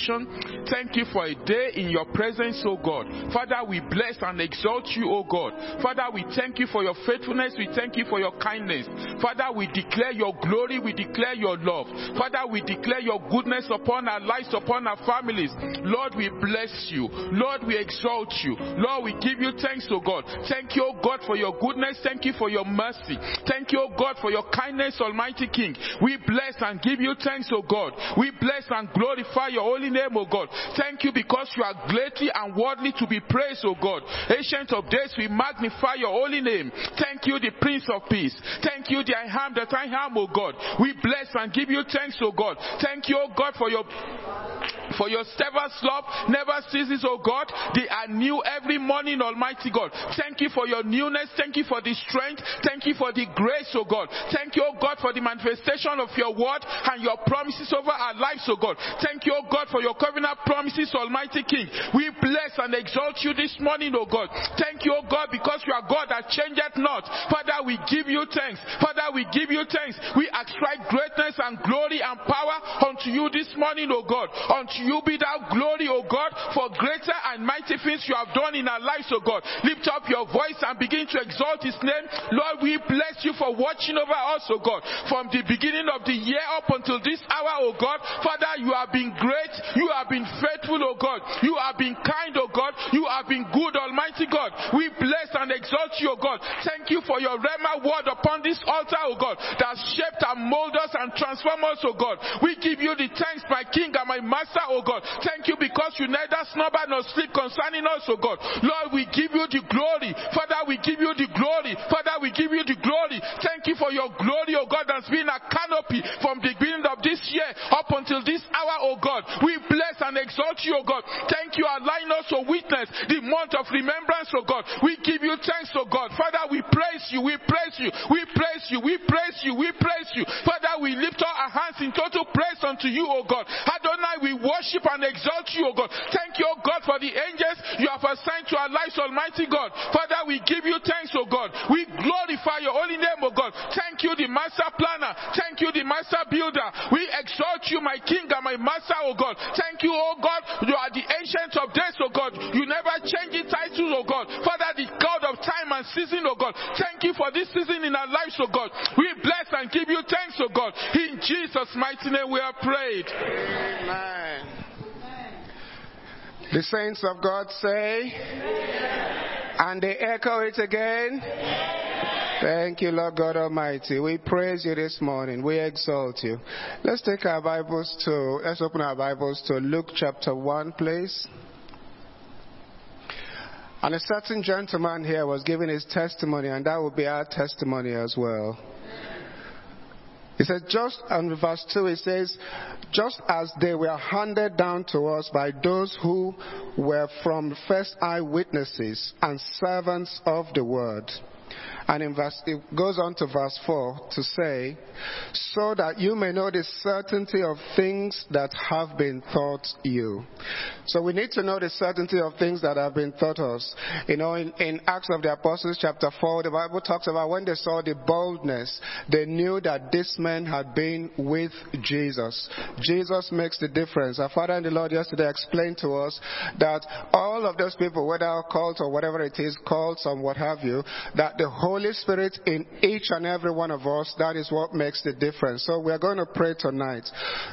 situation Thank you for a day in your presence, O God. Father, we bless and exalt you, O God. Father, we thank you for your faithfulness. We thank you for your kindness. Father, we declare your glory. We declare your love. Father, we declare your goodness upon our lives, upon our families. Lord, we bless you. Lord, we exalt you. Lord, we give you thanks, O God. Thank you, O God, for your goodness. Thank you for your mercy. Thank you, O God, for your kindness, Almighty King. We bless and give you thanks, O God. We bless and glorify your holy name, O God. Thank you because you are greatly and worthy to be praised, O God. Ancient of days, we magnify your holy name. Thank you, the Prince of Peace. Thank you, the I am that I am, O God. We bless and give you thanks, O God. Thank you, O God, for your for your steadfast love never ceases, O God. They are new every morning, Almighty God. Thank you for your newness. Thank you for the strength. Thank you for the grace, O God. Thank you, O God, for the manifestation of your word and your promises over our lives, O God. Thank you, O God, for your covenant promises, Almighty King. We bless and exalt you this morning, O God. Thank you, O God, because you are God that changeth not. Father, we give you thanks. Father, we give you thanks. We ascribe greatness and glory and power unto you this morning, O God. Unto you be thou glory, O God, for greater and mighty things you have done in our lives, O God. Lift up your voice and begin to exalt his name. Lord, we bless you for watching over us, O God. From the beginning of the year up until this hour, O God. Father, you have been great. You have been faithful, O God. You have been kind, O God. You have been good, Almighty God. We bless and exalt you, O God. Thank you for your Rhema word upon this altar, O God, that shaped and molded us and transformed us, O God. We give you the thanks, my King and my Master, O God. Thank you because you neither slumber nor sleep concerning us, O God. Lord, we give you the glory. Father, we give you the glory. Father, we give you the glory. Thank you for your glory, O God, that's been a canopy from the beginning of this year up until this hour, O God. We bless and exalt you, O God. Thank you, allowing us to witness the month of remembrance, O God. We give you thanks, O God. Father, we praise you, we praise you, we praise you, we praise you, we praise you. Father, we lift our hands in total praise unto you, O God. Adonai, we worship and exalt you, O God. Thank you, O God, for the angels you have assigned to our lives, Almighty God. Father, we give you thanks, O God. We glorify your holy name, O God. Thank you, the master planner. Thank you, the master builder. We exalt you, my King and my master, O God. Thank you, O God. You are the ancient of days, O God. You never change the titles, O God. Father, the God of time and season, O God. Thank you for this season in our lives, O God. We bless and give you thanks, O God. In Jesus' mighty name we have prayed. Amen. The saints of God say, and they echo it again. Thank you, Lord God Almighty. We praise you this morning. We exalt you. Let's take our Bibles to, let's open our Bibles to Luke chapter 1, please. And a certain gentleman here was giving his testimony, and that will be our testimony as well. He said, just and verse 2, it says, just as they were handed down to us by those who were from first eyewitnesses and servants of the word. And in verse, it goes on to verse 4 to say, so that you may know the certainty of things that have been taught you. So we need to know the certainty of things that have been taught us. You know, in, in Acts of the Apostles chapter 4, the Bible talks about when they saw the boldness, they knew that this man had been with Jesus. Jesus makes the difference. Our Father and the Lord yesterday explained to us that all of those people, whether cult or whatever it is, cults or what have you, that the Holy Spirit in each and every one of us, that is what makes the difference. So we're going to pray tonight,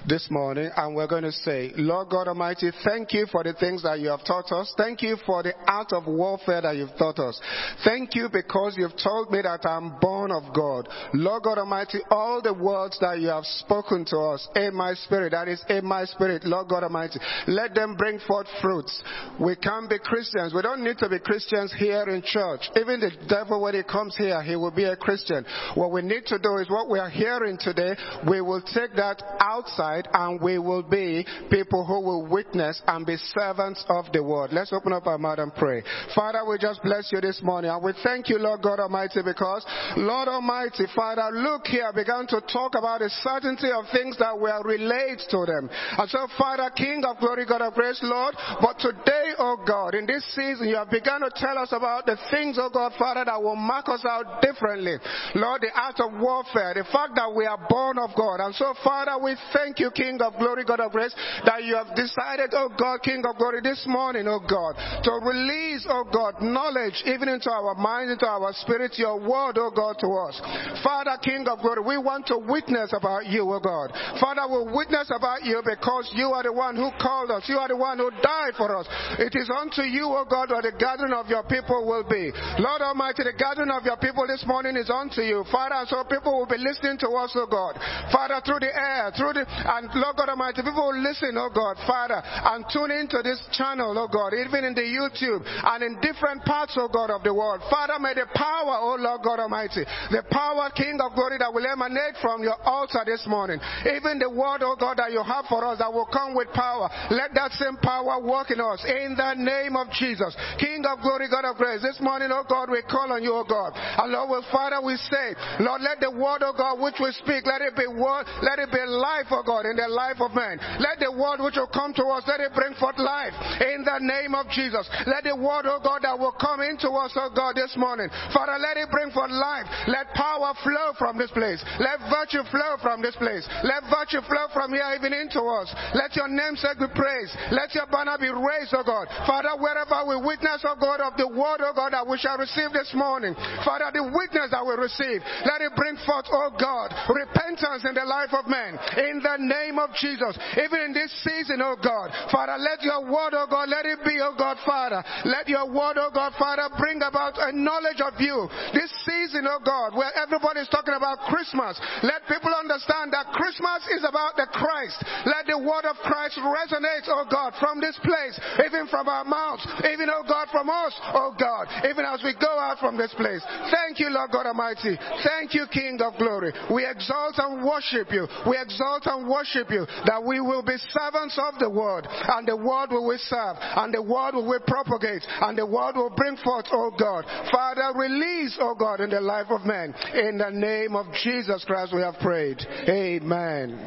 this morning, and we're going to say, Lord God Almighty, thank you for the things that you have taught us. Thank you for the art of warfare that you've taught us. Thank you because you've told me that I'm born of God. Lord God Almighty, all the words that you have spoken to us in my spirit, that is in my spirit, Lord God Almighty, let them bring forth fruits. We can be Christians. We don't need to be Christians here in church. Even the devil, when he comes here, he will be a Christian. What we need to do is what we are hearing today, we will take that outside and we will be people who will witness witness and be servants of the word. Let's open up our mouth and pray. Father, we just bless you this morning and we thank you, Lord God Almighty, because Lord Almighty, Father, look here, began to talk about the certainty of things that will relate to them. And so, Father, King of glory, God of grace, Lord, but today, oh God, in this season, you have begun to tell us about the things, oh God, Father, that will mark us out differently. Lord, the art of warfare, the fact that we are born of God. And so, Father, we thank you, King of glory, God of grace, that you have decided, oh God, King of glory, this morning, oh God, to release, oh God, knowledge even into our minds, into our spirits, your word, oh God, to us. Father, King of glory, we want to witness about you, oh God. Father, we witness about you because you are the one who called us. You are the one who died for us. It is unto you, oh God, that the gathering of your people will be. Lord Almighty, the gathering of your people this morning is unto you. Father, so people will be listening to us, oh God. Father, through the air, through the, and Lord God Almighty, people will listen, oh God, Father, and tune into this channel, oh God, even in the YouTube and in different parts, oh God, of the world. Father, may the power, oh Lord God Almighty, the power, King of glory, that will emanate from your altar this morning, even the word, oh God, that you have for us that will come with power, let that same power work in us in the name of Jesus. King of glory, God of grace, this morning, oh God, we call on you, oh God. And Lord, well, Father, we say, Lord, let the word, of God, which we speak, let it be word, let it be life, oh God, in the life of man. Let the word which will come to us, let it bring forth life in the name of Jesus. Let the word, oh God, that will come into us, oh God, this morning. Father, let it bring forth life. Let power flow from this place. Let virtue flow from this place. Let virtue flow from here even into us. Let your namesake be praised. Let your banner be raised, oh God. Father, wherever we witness, oh God, of the word, oh God, that we shall receive this morning. Father, the witness that we receive, let it bring forth, oh God, repentance in the life of men. In the name of Jesus. Even in this season, oh God. Father, let your word, oh God, let it be, oh God, Father. Let your word, oh God, Father, bring about a knowledge of you. This season, oh God, where everybody is talking about Christmas, let people understand that Christmas is about the Christ. Let the word of Christ resonate, oh God, from this place, even from our mouths, even, oh God, from us, oh God, even as we go out from this place. Thank you, Lord God Almighty. Thank you, King of glory. We exalt and worship you. We exalt and worship you that we will be servants of the word, and the word will we serve, and the word will we propagate, and the word will bring forth, oh God. Father, release, oh God, in the life of man. In the name of Jesus Christ, we have prayed. Amen.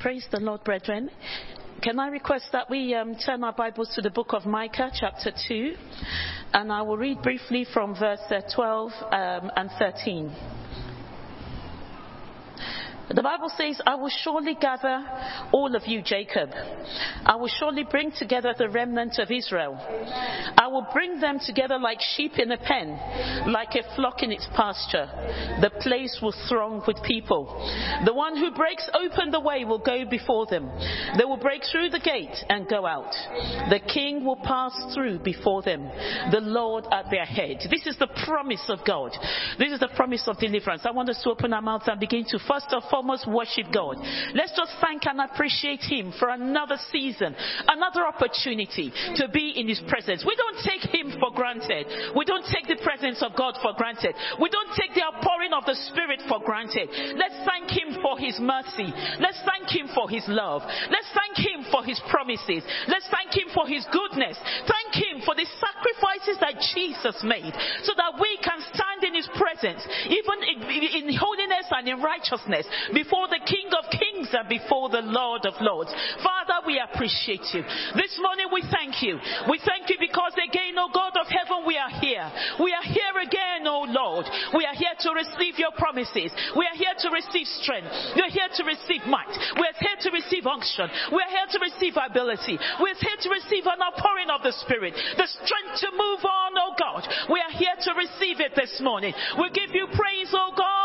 Praise the Lord, brethren. Can I request that we um, turn our Bibles to the book of Micah, chapter 2, and I will read briefly from verse uh, 12 um, and 13. The Bible says, I will surely gather all of you, Jacob. I will surely bring together the remnant of Israel. I will bring them together like sheep in a pen, like a flock in its pasture. The place will throng with people. The one who breaks open the way will go before them. They will break through the gate and go out. The king will pass through before them, the Lord at their head. This is the promise of God. This is the promise of deliverance. I want us to open our mouths and begin to first of all foremost worship God. Let's just thank and appreciate Him for another season, another opportunity to be in His presence. We don't take Him for granted. We don't take the presence of God for granted. We don't take the outpouring of the Spirit for granted. Let's thank Him for His mercy. Let's thank Him for His love. Let's thank Him for His promises. Let's thank Him for His goodness. Thank Him for the sacrifices that Jesus made so that we can stand in His presence, even in, in holiness and in righteousness, before the King of Kings and before the Lord of Lords. Father, we appreciate you. This morning we thank you. We thank you because again, O God of heaven, we are here. We are here again, O Lord. We are here to receive your promises. We are here to receive strength. We are here to receive might. We are here to receive unction. We are here to receive ability. We are here to receive an outpouring of the Spirit. The strength to move on, O God. We are here to receive it this morning. We give you praise, O God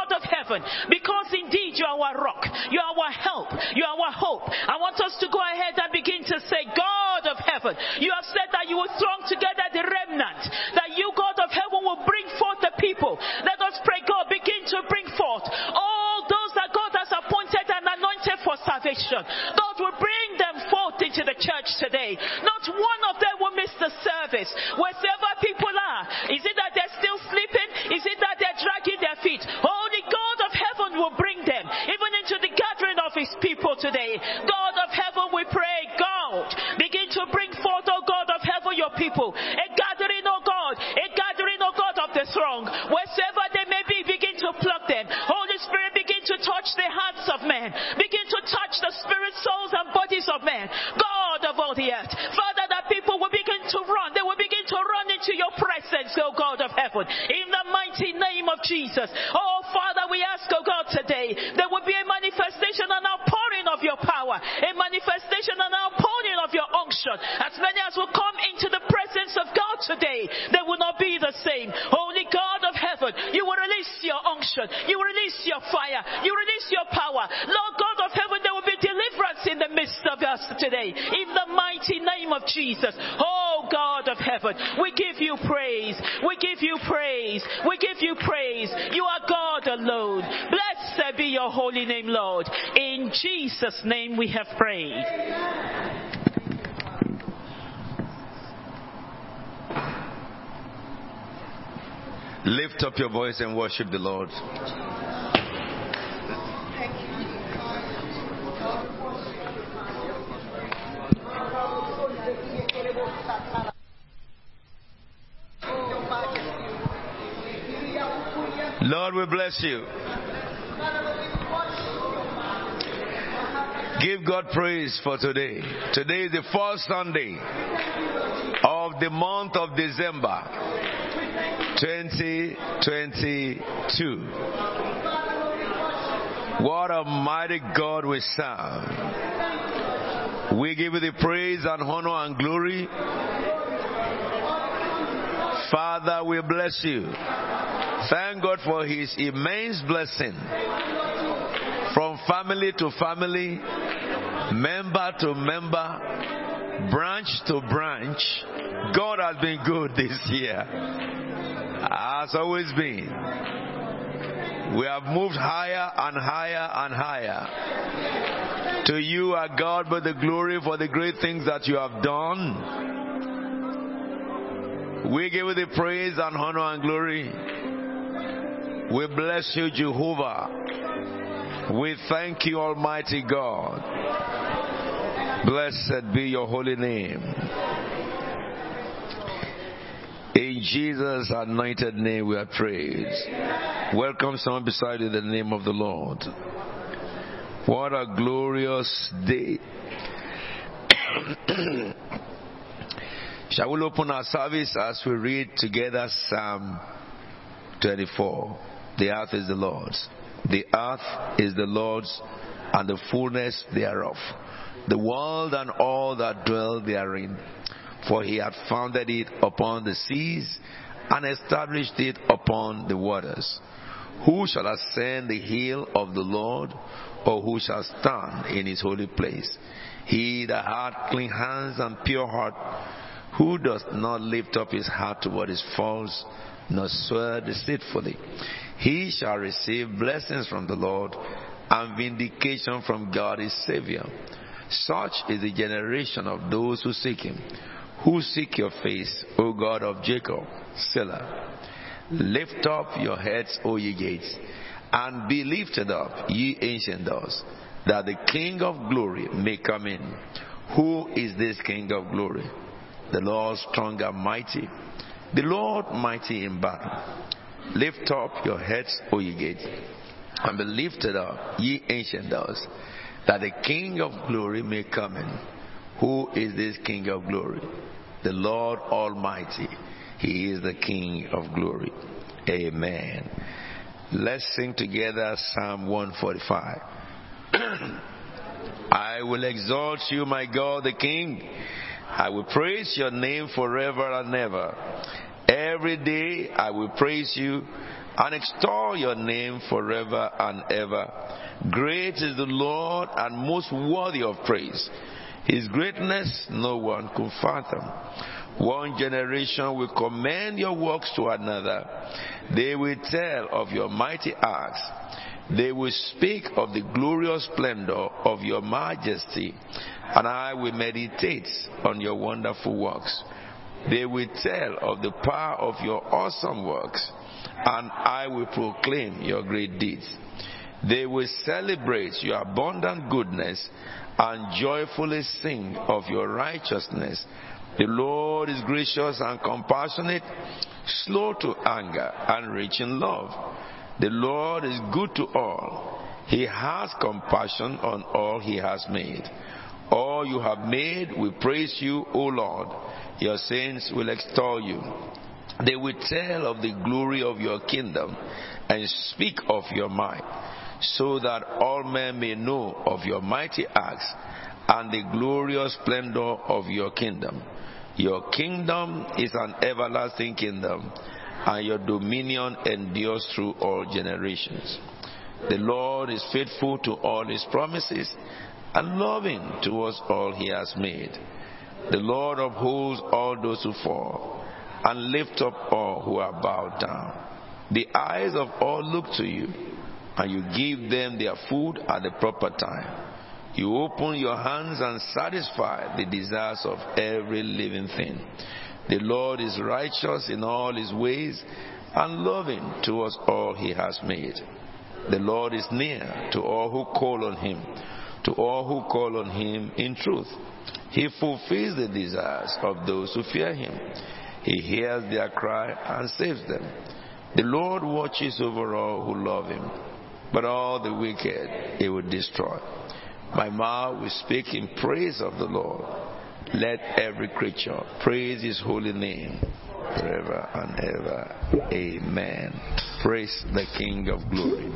because indeed you are our rock. You are our help. You are our hope. I want us to go ahead and begin to say, God of heaven, you have said that you will throng together the remnant, that you, God of heaven, will bring forth the people. Let us pray, God, begin to bring forth all those that God has appointed and anointed for salvation. God will bring them forth into the church today. Not one of them will miss the service. Wherever Jesus' name we have prayed. Lift up your voice and worship the Lord. Lord, we bless you. Give For today. Today is the first Sunday of the month of December 2022. What a mighty God we serve. We give you the praise and honor and glory. Father, we bless you. Thank God for his immense blessing from family to family, member to member, branch to branch. God has been good this year. Has always been. We have moved higher and higher and higher. To you, our God, but the glory for the great things that you have done. We give you the praise and honor and glory. We bless you, Jehovah. We thank you, Almighty God. Blessed be your holy name. In Jesus' anointed name we are praised. Welcome someone beside you in the name of the Lord. What a glorious day. Shall we open our service as we read together Psalm 24? The earth is the Lord's. The earth is the Lord's and the fullness thereof. The world and all that dwell therein. For he hath founded it upon the seas and established it upon the waters. Who shall ascend the hill of the Lord, or who shall stand in his holy place? He that hath clean hands and pure heart, who does not lift up his heart toward his false, nor swear deceitfully. He shall receive blessings from the Lord and vindication from God his Savior. Such is the generation of those who seek him, who seek your face, O God of Jacob. Selah. Lift up your heads, O ye gates, and be lifted up, ye ancient doors, that the King of glory may come in. Who is this King of glory? The Lord strong and mighty, the Lord mighty in battle. Lift up your heads, O ye gates, and be lifted up, ye ancient doors, that the King of glory may come in. Who is this King of glory? The Lord Almighty. He is the King of glory. Amen. Let's sing together Psalm 145. I will exalt you, my God, the King. I will praise your name forever and ever. Every day I will praise you and extol your name forever and ever. Great is the Lord and most worthy of praise. His greatness no one can fathom. One generation will commend your works to another. They will tell of your mighty acts. They will speak of the glorious splendor of your majesty, and I will meditate on your wonderful works. They will tell of the power of your awesome works, and I will proclaim your great deeds. They will celebrate your abundant goodness and joyfully sing of your righteousness. The Lord is gracious and compassionate, slow to anger, and rich in love. The Lord is good to all. He has compassion on all he has made. All you have made will praise you, O Lord. Your saints will extol you. They will tell of the glory of your kingdom and speak of your might, so that all men may know of your mighty acts and the glorious splendor of your kingdom. Your kingdom is an everlasting kingdom, and your dominion endures through all generations. The Lord is faithful to all his promises and loving towards all he has made. The Lord upholds all those who fall and lift up all who are bowed down. The eyes of all look to you, and you give them their food at the proper time. You open your hands and satisfy the desires of every living thing. The Lord is righteous in all his ways and loving towards all he has made. The Lord is near to all who call on him, to all who call on him in truth. He fulfills the desires of those who fear him. He hears their cry and saves them. The Lord watches over all who love him, but all the wicked he will destroy. My mouth will speak in praise of the Lord. Let every creature praise his holy name forever and ever. Amen. Praise the King of glory.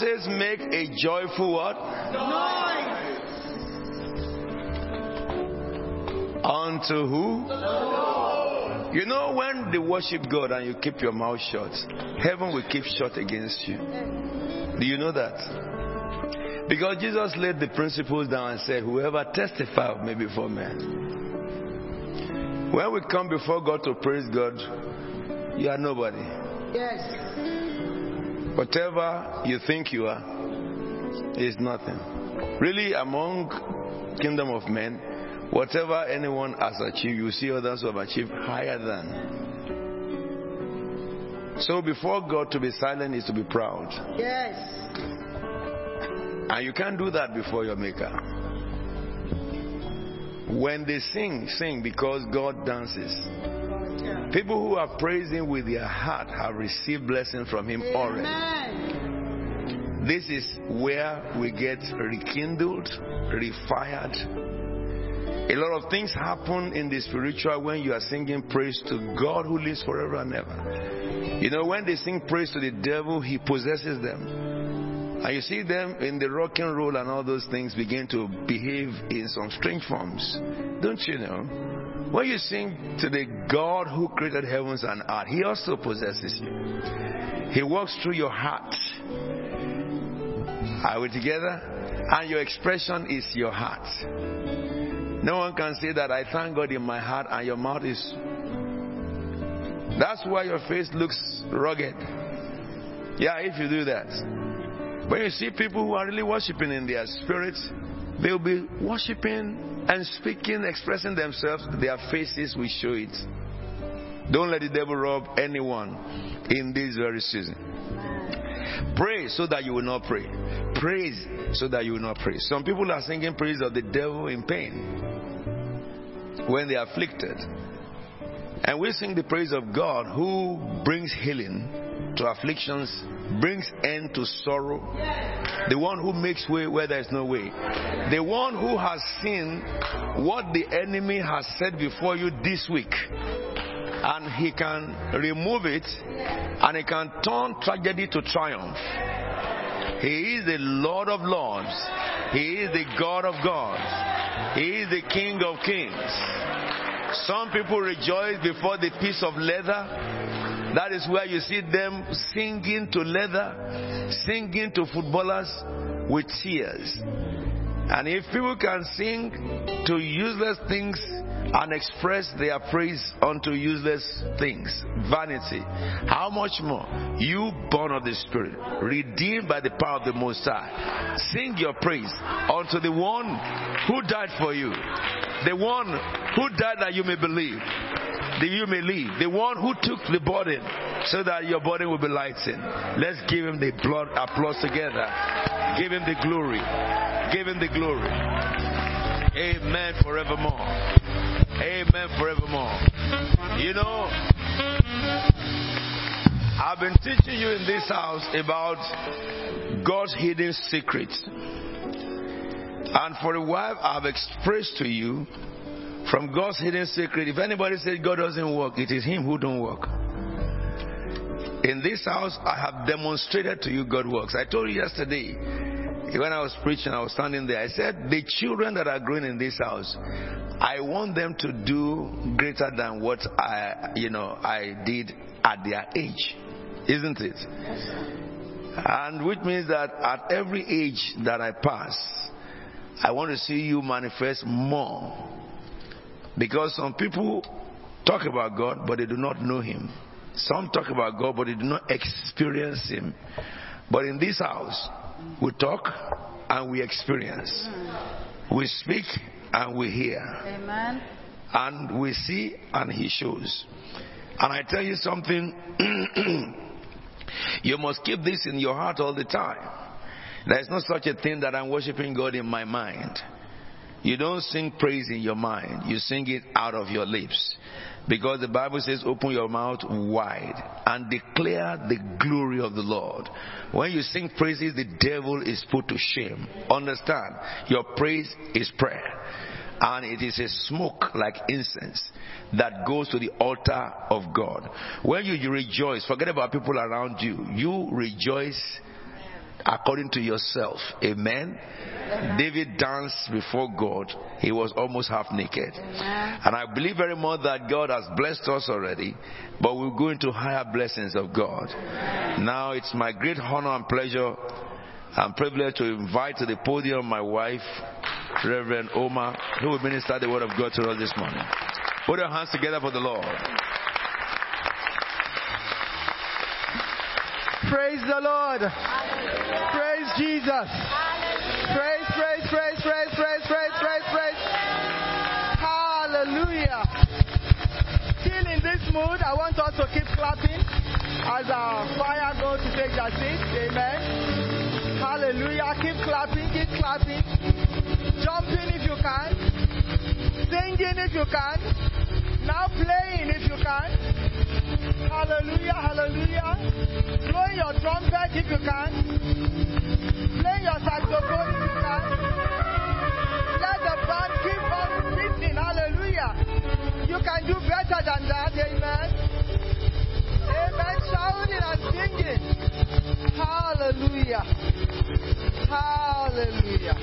Says, make a joyful what? Noise. Unto who? You know, when they worship God and you keep your mouth shut, heaven will keep shut against you. Do you know that? Because Jesus laid the principles down and said, Whoever testifies of me before men. When we come before God to praise God, you are nobody. Yes. Whatever you think you are is nothing. Really, among kingdom of men, whatever anyone has achieved, you see others who have achieved higher than. So before God, to be silent is to be proud. Yes. And you can't do that before your maker. When they sing, sing because God dances. People who are praising with their heart have received blessing from Him already. Amen. This is where we get rekindled, refired. A lot of things happen in the spiritual when you are singing praise to God who lives forever and ever. You know, when they sing praise to the devil, he possesses them. And you see them in the rock and roll and all those things begin to behave in some strange forms. Don't you know? When you sing to the God who created heavens and earth, He also possesses you. He walks through your heart. Are we together? And your expression is your heart. No one can say that I thank God in my heart and your mouth is. That's why your face looks rugged. Yeah, if you do that. When you see people who are really worshiping in their spirit, they'll be worshiping and speaking, expressing themselves. Their faces will show it. Don't let the devil rob anyone in this very season. Pray so that you will not pray. Praise so that you will not pray. Some people are singing praise of the devil in pain when they are afflicted. And we sing the praise of God who brings healing to afflictions, brings end to sorrow. The one who makes way where there is no way. The one who has seen what the enemy has said before you this week. And he can remove it and he can turn tragedy to triumph. He is the Lord of Lords. He is the God of gods. He is the King of kings. Some people rejoice before the piece of leather. That is where you see them singing to leather, singing to footballers with tears. And if people can sing to useless things and express their praise unto useless things, vanity, how much more you born of the Spirit, redeemed by the power of the Most High, sing your praise unto the one who died for you, the one who died that you may believe, that you may live, the one who took the burden so that your body will be lightened. Let's give him the blood applause together. Give him the glory. Give him the glory. Amen forevermore. Amen forevermore. You know, I've been teaching you in this house about God's hidden secrets. And for a while, I've expressed to you from God's hidden secret. If anybody says God doesn't work, it is Him who don't work. In this house, I have demonstrated to you God works. I told you yesterday when I was preaching, I was standing there. I said, the children that are growing in this house, I want them to do greater than what I, you know, I did at their age, isn't it? And which means that at every age that I pass, I want to see you manifest more. Because some people talk about God, but they do not know Him. Some talk about God, but they do not experience Him. But in this house, we talk and we experience. We speak and we hear. Amen. And we see and He shows. And I tell you something, you must keep this in your heart all the time. There is no such a thing that I'm worshiping God in my mind. You don't sing praise in your mind, you sing it out of your lips. Because the Bible says, open your mouth wide and declare the glory of the Lord. When you sing praises, the devil is put to shame. Understand, your praise is prayer. And it is a smoke like incense that goes to the altar of God. When you, you rejoice, forget about people around you. You rejoice according to yourself. Amen. David danced before God. He was almost half naked. And I believe very much that God has blessed us already, but we're going to higher blessings of God. Now it's my great honor and pleasure and privilege to invite to the podium my wife, Reverend Oma, who will minister the word of God to us this morning. Put your hands together for the Lord. Praise the Lord. Praise Jesus. Praise, praise, praise, praise, praise, praise, praise, praise. Hallelujah. Still in this mood, I want us to keep clapping as our fire goes to take their seat. Amen. Hallelujah. Keep clapping, keep clapping. Jumping if you can. Singing if you can. Now playing if you can. Hallelujah, hallelujah. Blowing your trumpet if you can. Play your saxophone if you can. Let the band keep on beating. Hallelujah. You can do better than that. Amen. Amen. Shouting and singing. Hallelujah. Hallelujah.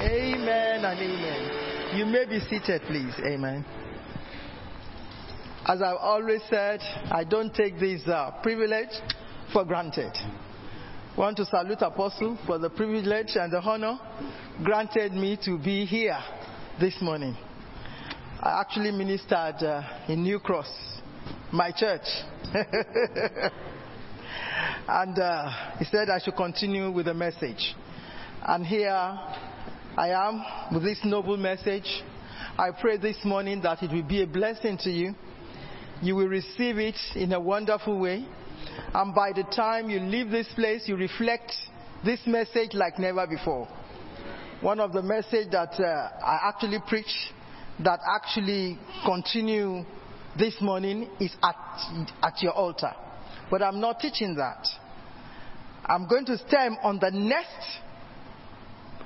Amen and amen. You may be seated, please. Amen. As I've always said, I don't take this uh, privilege for granted. I Want to salute Apostle for the privilege and the honor granted me to be here this morning. I actually ministered uh, in New Cross, my church. and uh, he said I should continue with the message. And here I am with this noble message. I pray this morning that it will be a blessing to you. You will receive it in a wonderful way. And by the time you leave this place, you reflect this message like never before. One of the message that uh, I actually preach that actually continue this morning is at, at your altar. But I'm not teaching that. I'm going to stem on the next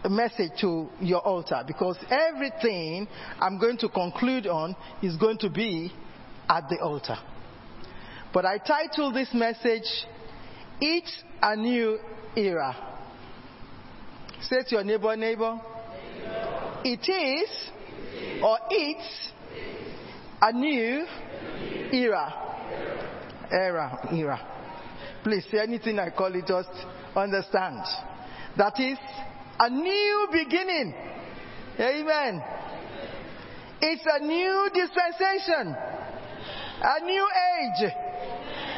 message to your altar because everything I'm going to conclude on is going to be at the altar. But I title this message, It's a New Era. Say to your neighbor, neighbor, it is or it's a new era. Era, era. Please say anything I call it, just understand. That is a new beginning. Amen. It's a new dispensation, a new age,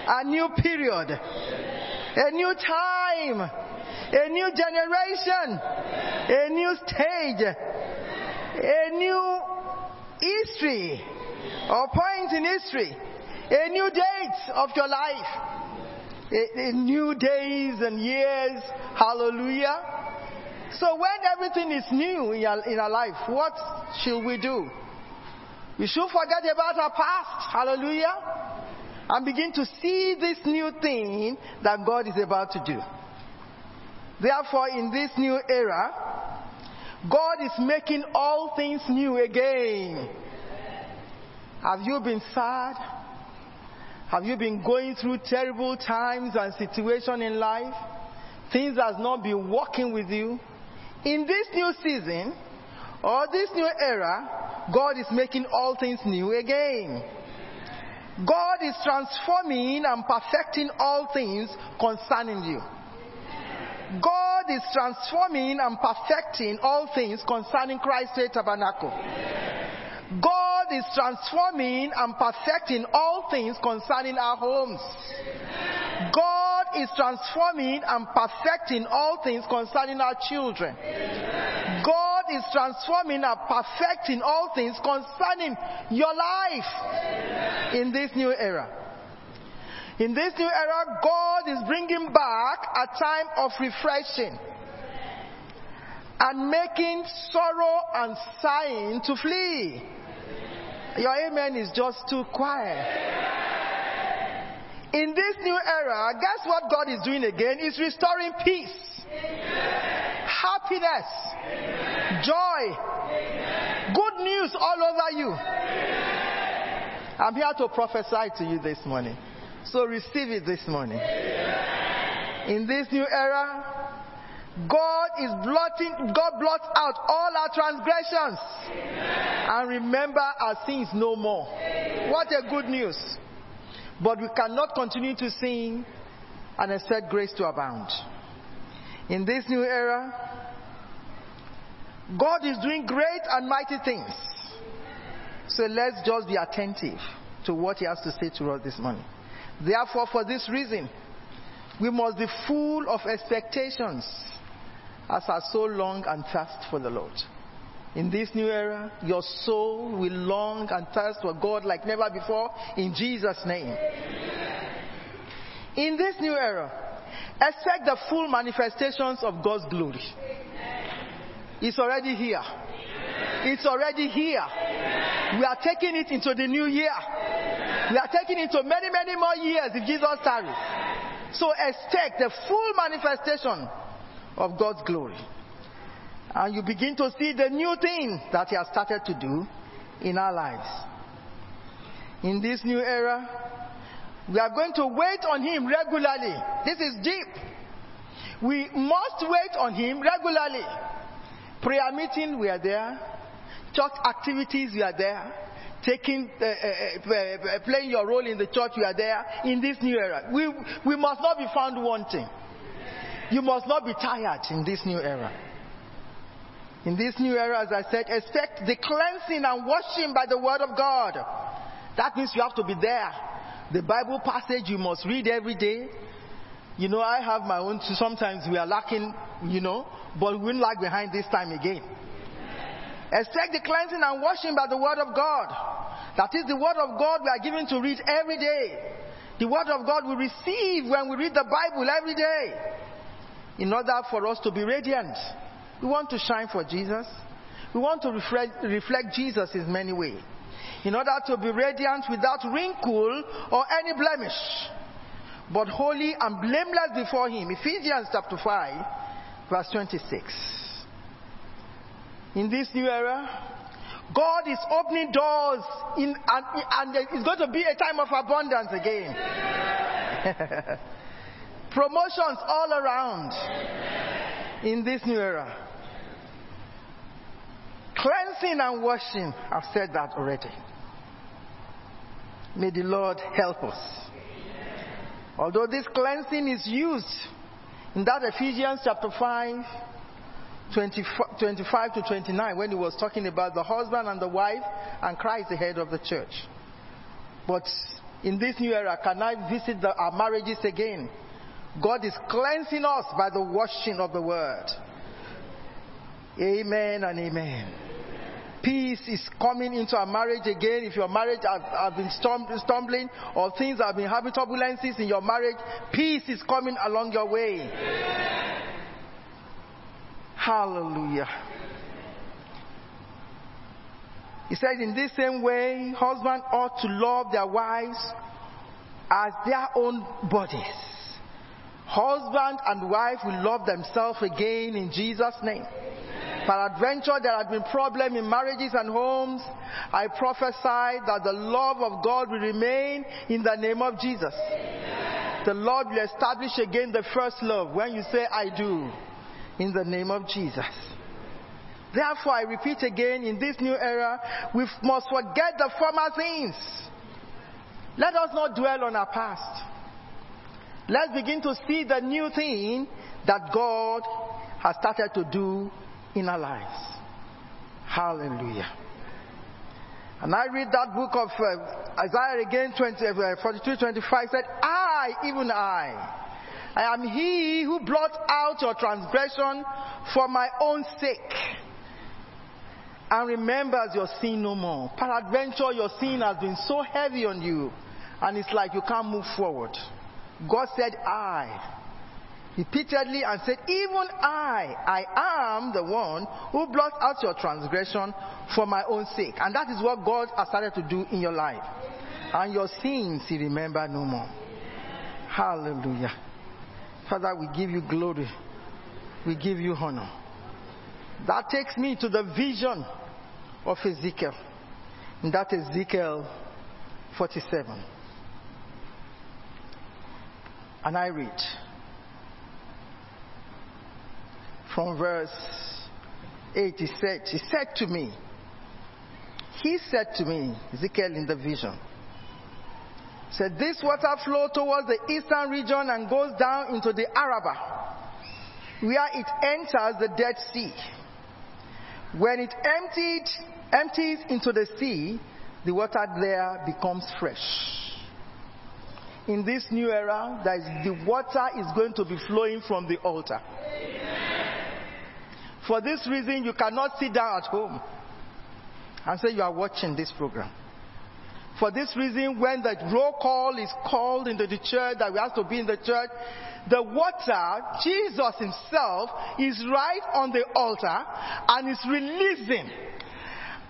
a new period, a new time, a new generation, a new stage, a new history. Or point in history, a new date of your life, a, a new days and years. Hallelujah. So when everything is new in our, in our life, what should we do? We should forget about our past. Hallelujah. And begin to see this new thing that God is about to do. Therefore, in this new era, God is making all things new again. Have you been sad? Have you been going through terrible times and situations in life? Things has not been working with you? In this new season or this new era, God is making all things new again. God is transforming and perfecting all things concerning you. God is transforming and perfecting all things concerning Christ's Tabernacle. God is transforming and perfecting all things concerning our homes. God is transforming and perfecting all things concerning our children. God is transforming and perfecting all things concerning your life in this new era. In this new era, God is bringing back a time of refreshing. and making sorrow and sighing to flee. Your amen is just too quiet. In this new era, guess what God is doing again? He's restoring peace, happiness, joy, good news all over you. I'm here to prophesy to you this morning. So receive it this morning. In this new era, God is blotting, God blots out all our transgressions and remember our sins no more. What a good news. But we cannot continue to sin and expect grace to abound. In this new era, God is doing great and mighty things. So let's just be attentive to what He has to say to us this morning. Therefore, for this reason, we must be full of expectations as our soul long and thirst for the Lord. In this new era, your soul will long and thirst for God like never before in Jesus' name. In this new era, expect the full manifestations of God's glory. It's already here. It's already here. We are taking it into the new year. We are taking it into many, many more years if Jesus tarries. So expect the full manifestation of God's glory. And you begin to see the new thing that He has started to do in our lives. In this new era, we are going to wait on Him regularly. This is deep. We must wait on Him regularly. Prayer meeting, we are there. Church activities, we are there. Taking, uh, uh, uh, playing your role in the church, we are there. In this new era, we, we must not be found wanting. You must not be tired in this new era. In this new era, as I said, expect the cleansing and washing by the word of God. That means you have to be there. The Bible passage you must read every day. You know, I have my own, sometimes we are lacking, you know, but we won't lag behind this time again. Expect the cleansing and washing by the word of God. That is the word of God we are given to read every day. The word of God we receive when we read the Bible every day. In order for us to be radiant. We want to shine for Jesus. We want to reflect, reflect Jesus in many ways. In order to be radiant without wrinkle or any blemish, but holy and blameless before Him. Ephesians chapter 5, verse 26. In this new era, God is opening doors in, and, and it's going to be a time of abundance again. Promotions all around in this new era. Cleansing and washing, I've said that already. May the Lord help us. Although this cleansing is used in that Ephesians chapter 5, 25 to 29, when he was talking about the husband and the wife and Christ, the head of the church. But in this new era, can I visit the, our marriages again? God is cleansing us by the washing of the word. Amen and amen. Peace is coming into our marriage again. If your marriage have been stumbling or things have been having turbulences in your marriage, peace is coming along your way. Hallelujah. He said, in this same way, husbands ought to love their wives as their own bodies. Husband and wife will love themselves again in Jesus' name. Peradventure, there have been problems in marriages and homes. I prophesy that the love of God will remain in the name of Jesus. The Lord will establish again the first love when you say, I do, in the name of Jesus. Therefore, I repeat again, in this new era, we must forget the former things. Let us not dwell on our past. Let's begin to see the new thing that God has started to do in our lives. Hallelujah. And I read that book of uh, Isaiah again, 20, uh, 42, 25, said, I, even I, I am he who blots out your transgression for my own sake and remembers your sin no more. Peradventure, your sin has been so heavy on you, and it's like you can't move forward. God said, I. repeatedly and said, Even I, I am the one who blots out your transgression for my own sake. And that is what God has started to do in your life. And your sins he remember no more. Hallelujah. Father, we give you glory. We give you honor. That takes me to the vision of Ezekiel. And that Ezekiel 47. And I read from verse 8. He said, He said to me, He said to me, Ezekiel in the vision, said, This water flow towards the eastern region and goes down into the Arabah, where it enters the Dead Sea. When it emptied, empties into the sea, the water there becomes fresh. In this new era, the water is going to be flowing from the altar. For this reason, you cannot sit down at home and say you are watching this program. For this reason, when the roll call is called into the church that we have to be in the church, the water, Jesus Himself, is right on the altar and is releasing.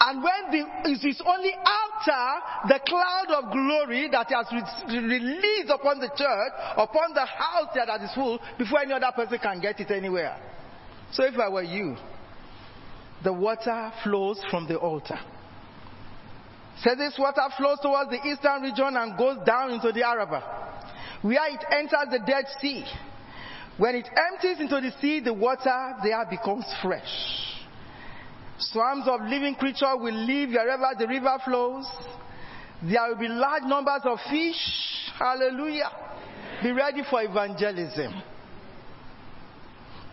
And when the, it is only after the cloud of glory that has re- released upon the church, upon the house that is full, before any other person can get it anywhere. So if I were you, the water flows from the altar. So this water flows towards the eastern region and goes down into the Arabah, where it enters the Dead Sea. When it empties into the sea, the water there becomes fresh. Swarms of living creatures will live wherever the river flows. There will be large numbers of fish. Hallelujah. Be ready for evangelism.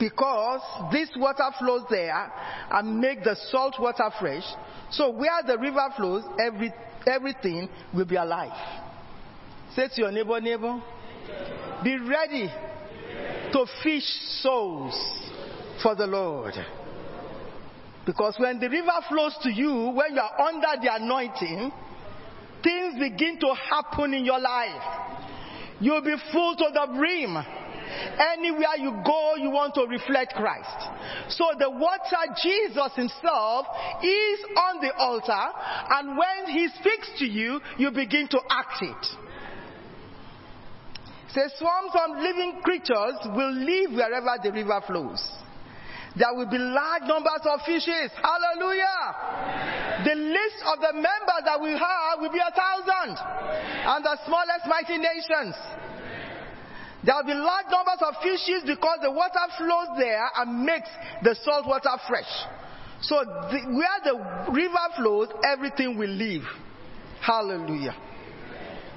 Because this water flows there and make the salt water fresh. So where the river flows, every, everything will be alive. Say to your neighbor, neighbor, be ready to fish souls for the Lord. Because when the river flows to you, when you are under the anointing, things begin to happen in your life. You'll be full to the brim. Anywhere you go, you want to reflect Christ. So the water, Jesus Himself, is on the altar, and when He speaks to you, you begin to act it. Say, swarms of living creatures will live wherever the river flows. There will be large numbers of fishes. Hallelujah. The list of the members that we have will be a thousand. And the smallest mighty nations. There will be large numbers of fishes because the water flows there and makes the salt water fresh. So the, where the river flows, everything will live. Hallelujah.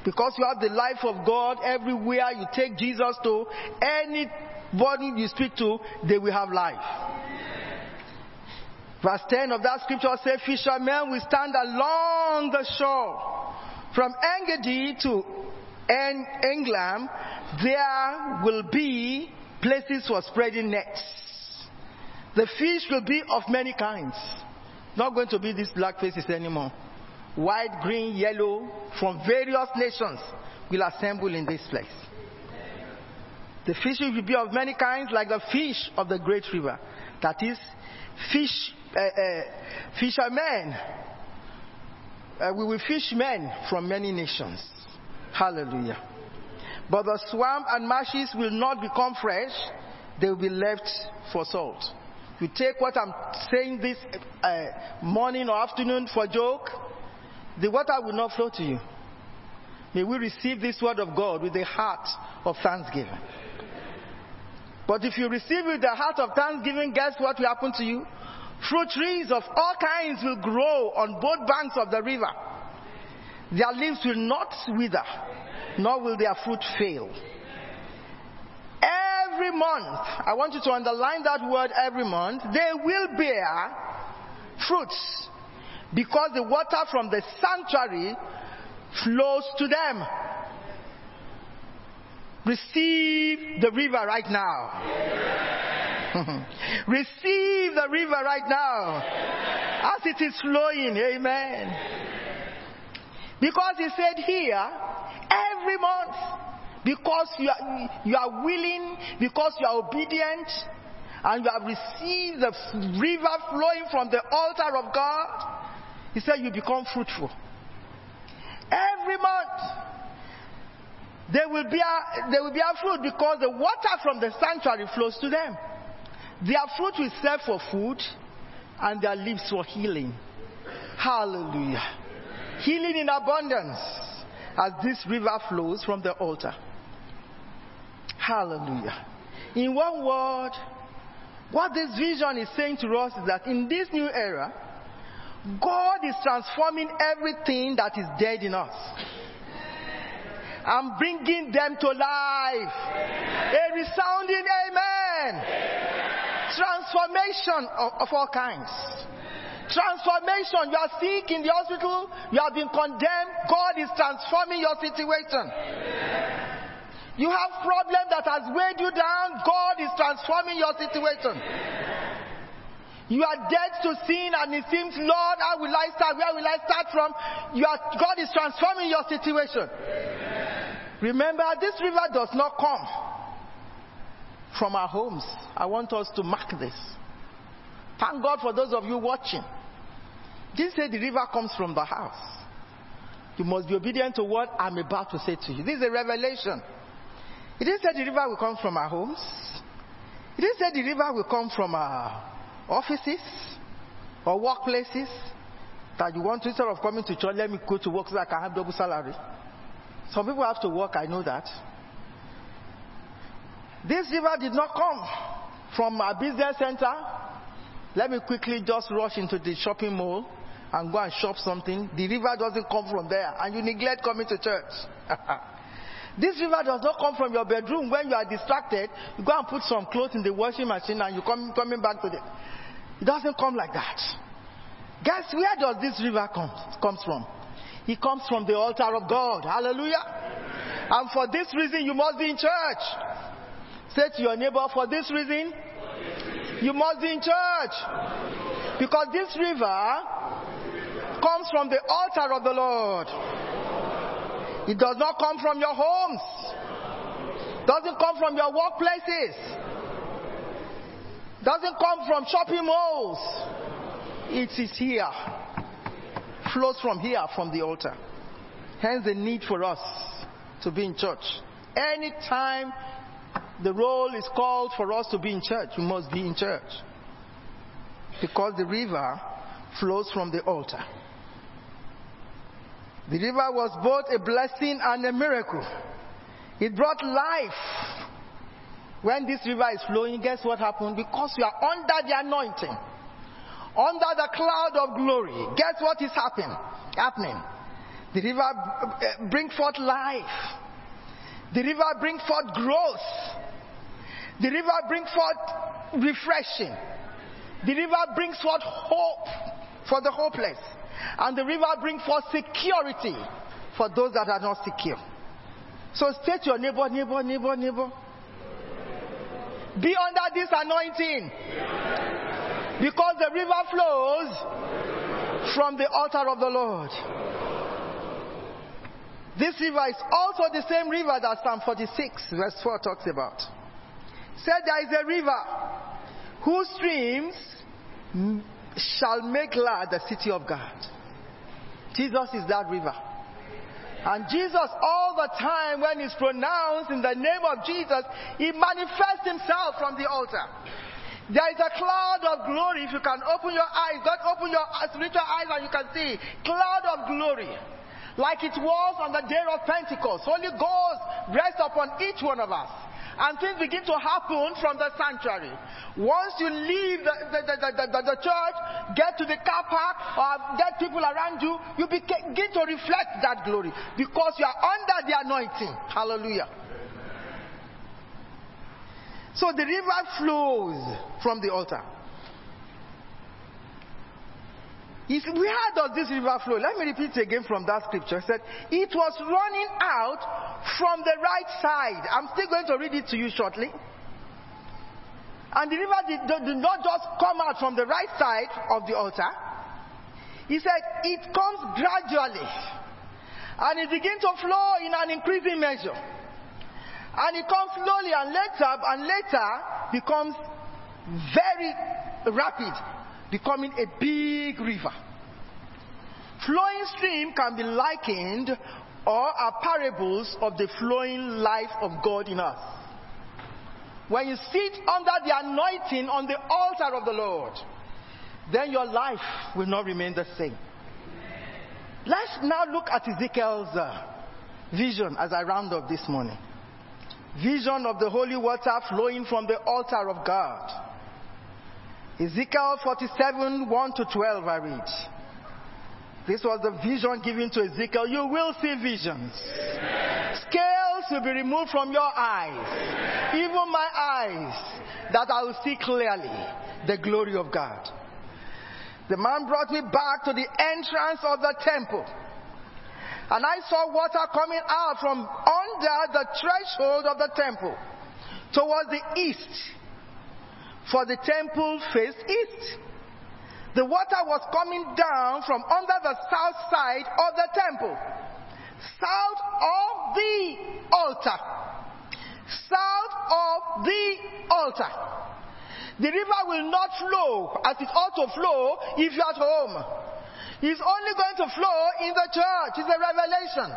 Because you have the life of God everywhere you take Jesus to, anybody you speak to, they will have life. Verse 10 of that scripture says, Fishermen will stand along the shore from Engedi to En- England. There will be places for spreading nets. The fish will be of many kinds. Not going to be these black faces anymore. White, green, yellow, from various nations will assemble in this place. The fish will be of many kinds, like the fish of the great river. That is, fish, uh, uh, fishermen. Uh, we will fish men from many nations. Hallelujah. But the swamp and marshes will not become fresh, they will be left for salt. You take what I'm saying this uh, morning or afternoon for joke, the water will not flow to you. May we receive this word of God with a heart of thanksgiving. But if you receive with the heart of thanksgiving, guess what will happen to you? Fruit trees of all kinds will grow on both banks of the river. Their leaves will not wither, nor will their fruit fail. Every month, I want you to underline that word every month, they will bear fruits because the water from the sanctuary flows to them. Receive the river right now. Receive the river right now as it is flowing. Amen. Because he said here, every month, because you are, you are willing, because you are obedient, and you have received the river flowing from the altar of God, he said you become fruitful. Every month, they will bear, they will bear fruit because the water from the sanctuary flows to them. Their fruit will serve for food, and their leaves for healing. Hallelujah. Healing in abundance as this river flows from the altar. Hallelujah. In one word, what this vision is saying to us is that in this new era, God is transforming everything that is dead in us and bringing them to life. A resounding amen. Transformation of, of all kinds. Transformation. You are sick in the hospital, you have been condemned. God is transforming your situation. You have problem that has weighed you down. God is transforming your situation. You are dead to sin and it seems, Lord, how will I start? Where will I start from? Are, God is transforming your situation. Remember, this river does not come from our homes. I want us to mark this. Thank God for those of you watching. This say the river comes from the house. You must be obedient to what I'm about to say to you. This is a revelation. It didn't say the river will come from our homes. It didn't say the river will come from our offices or workplaces that you want to, instead of coming to church, let me go to work so I can have double salary. Some people have to work, I know that. This river did not come from a business center. Let me quickly just rush into the shopping mall and go and shop something. The river doesn't come from there, and you neglect coming to church. this river does not come from your bedroom when you are distracted. You go and put some clothes in the washing machine and you come coming back to the. It doesn't come like that. Guess where does this river come comes from? It comes from the altar of God. Hallelujah. And for this reason, you must be in church. Say to your neighbor, for this reason, you must be in church. Because this river comes from the altar of the Lord. It does not come from your homes. Doesn't come from your workplaces. Doesn't come from shopping malls. It is here. Flows from here, from the altar. Hence the need for us to be in church. Anytime the role is called for us to be in church, we must be in church. Because the river flows from the altar. The river was both a blessing and a miracle. It brought life. When this river is flowing, guess what happened? Because you are under the anointing, under the cloud of glory, guess what is happening? Happening. The river uh, bring forth life. The river bring forth growth. The river brings forth refreshing. The river brings forth hope for the hopeless. And the river brings forth security for those that are not secure. So say to your neighbor, neighbor, neighbor, neighbor. Be under this anointing. Because the river flows from the altar of the Lord. This river is also the same river that Psalm 46, verse 4 talks about. Said there is a river whose streams shall make glad the city of God. Jesus is that river. And Jesus, all the time when he's pronounced in the name of Jesus, he manifests himself from the altar. There is a cloud of glory. If you can open your eyes, God open your spiritual eyes and you can see cloud of glory. Like it was on the day of Pentecost. Holy Ghost rest upon each one of us and things begin to happen from the sanctuary. Once you leave the, the, the, the, the church, get to the car park, or get people around you, you begin to reflect that glory because you are under the anointing. Hallelujah. So the river flows from the altar. He said, Where does this river flow? Let me repeat again from that scripture. It said, It was running out from the right side. I'm still going to read it to you shortly. And the river did, did not just come out from the right side of the altar. He said, It comes gradually. And it begins to flow in an increasing measure. And it comes slowly and later and later becomes very rapid, becoming a big river. Flowing stream can be likened or are parables of the flowing life of God in us. When you sit under the anointing on the altar of the Lord, then your life will not remain the same. Let's now look at Ezekiel's uh, vision as I round up this morning. Vision of the holy water flowing from the altar of God. Ezekiel 47 1 to 12, I read. This was the vision given to Ezekiel. You will see visions. Scales will be removed from your eyes, even my eyes, that I will see clearly the glory of God. The man brought me back to the entrance of the temple. And I saw water coming out from under the threshold of the temple towards the east. For the temple faced east. The water was coming down from under the south side of the temple, south of the altar. South of the altar. The river will not flow as it ought to flow if you're at home. It's only going to flow in the church. It's a revelation.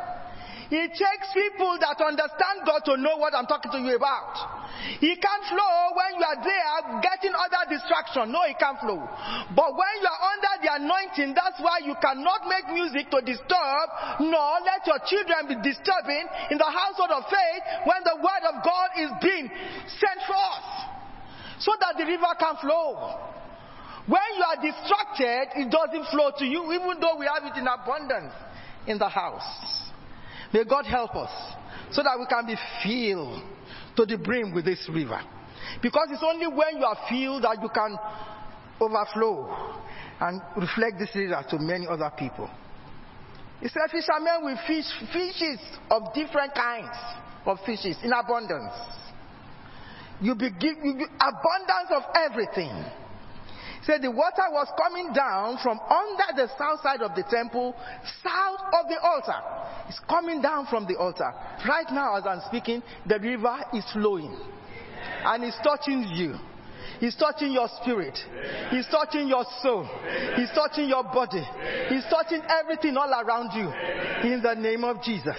It takes people that understand God to know what I'm talking to you about. He can't flow when you are there getting other distraction. No, he can't flow. But when you are under the anointing, that's why you cannot make music to disturb, nor let your children be disturbing in the household of faith when the word of God is being sent forth. So that the river can flow. When you are distracted, it doesn't flow to you, even though we have it in abundance in the house. May God help us so that we can be filled to the brim with this river. Because it's only when you are filled that you can overflow and reflect this river to many other people. He said, Fishermen will fish fishes of different kinds of fishes in abundance. You be, give, you abundance of everything. Said the water was coming down from under the south side of the temple, south of the altar. It's coming down from the altar. Right now, as I'm speaking, the river is flowing. And it's touching you. He's touching your spirit. He's touching your soul. He's touching your body. He's touching everything all around you. In the name of Jesus.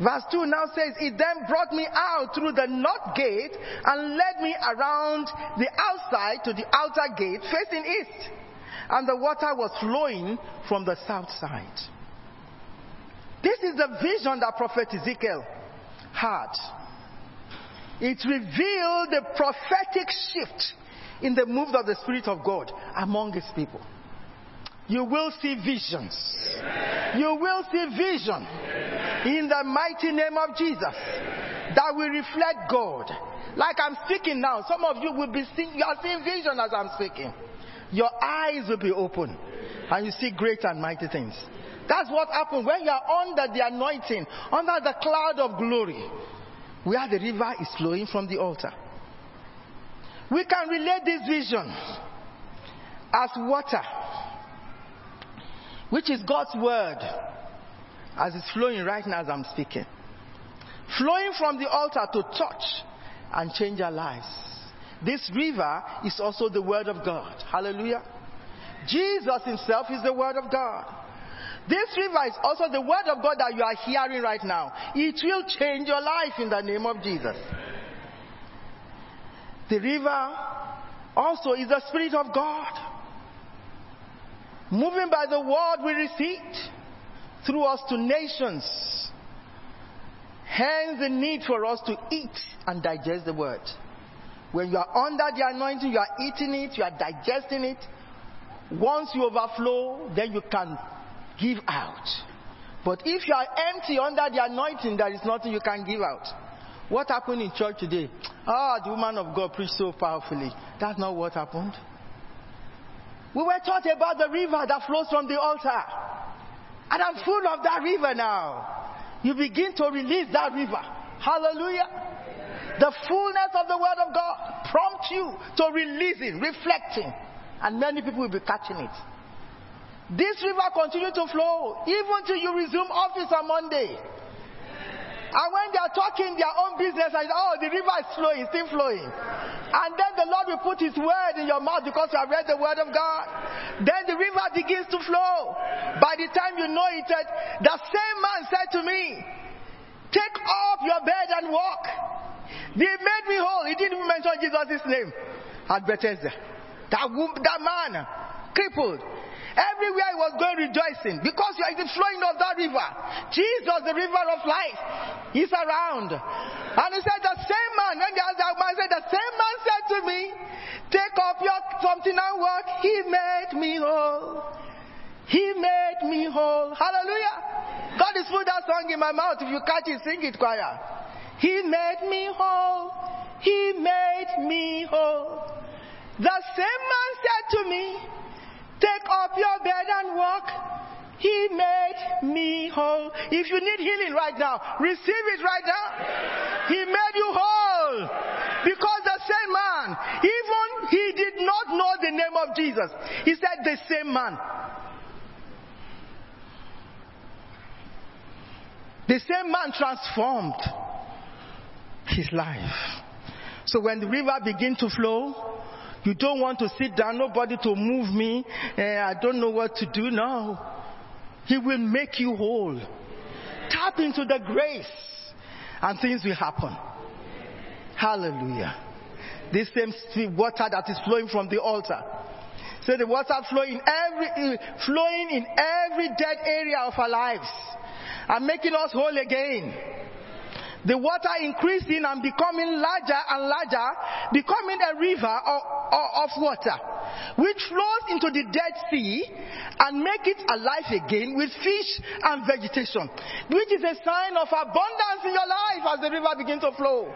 Verse 2 now says, It then brought me out through the north gate and led me around the outside to the outer gate facing east. And the water was flowing from the south side. This is the vision that Prophet Ezekiel had. It revealed the prophetic shift in the move of the Spirit of God among His people. You will see visions. You will see vision in the mighty name of Jesus that will reflect God. Like I'm speaking now, some of you will be seeing, you are seeing vision as I'm speaking. Your eyes will be open and you see great and mighty things. That's what happens when you are under the anointing, under the cloud of glory, where the river is flowing from the altar. We can relate this vision as water, which is God's word, as it's flowing right now as I'm speaking. Flowing from the altar to touch and change our lives. This river is also the word of God. Hallelujah. Jesus himself is the word of God. This river is also the word of God that you are hearing right now. It will change your life in the name of Jesus. The river also is the Spirit of God. Moving by the word we receive through us to nations. Hence the need for us to eat and digest the word. When you are under the anointing, you are eating it, you are digesting it. Once you overflow, then you can give out. But if you are empty under the anointing, there is nothing you can give out. What happened in church today? Ah, the woman of God preached so powerfully. That's not what happened. We were taught about the river that flows from the altar. And I'm full of that river now. You begin to release that river. Hallelujah. The fullness of the word of God prompts you to releasing, reflecting. And many people will be catching it. This river continue to flow even till you resume office on Monday. And when they are talking their own business, and oh, the river is flowing, still flowing. And then the Lord will put His word in your mouth because you have read the word of God. Then the river begins to flow. By the time you know it, uh, the same man said to me, Take up your bed and walk. They made me whole. He didn't even mention Jesus' name at Bethesda. That, that man, crippled. Everywhere he was going rejoicing because you are the flowing of that river. Jesus, the river of life, is around. And he said, The same man, when the other man said, The same man said to me, Take up your something and walk. He made me whole. He made me whole. Hallelujah. God has put that song in my mouth. If you catch it, sing it, choir. He made me whole. He made me whole. The same man said to me, Take up your bed and walk. He made me whole. If you need healing right now, receive it right now. He made you whole. Because the same man, even he did not know the name of Jesus. He said, The same man. The same man transformed his life. So when the river begins to flow, you don't want to sit down, nobody to move me. eh, I don't know what to do now. He will make you whole. Tap into the grace, and things will happen. Hallelujah. This same water that is flowing from the altar. So the water flowing in every, flowing in every dead area of our lives and making us whole again. The water increasing and becoming larger and larger, becoming a river of, water, which flows into the Dead Sea and make it alive again with fish and vegetation, which is a sign of abundance in your life as the river begins to flow.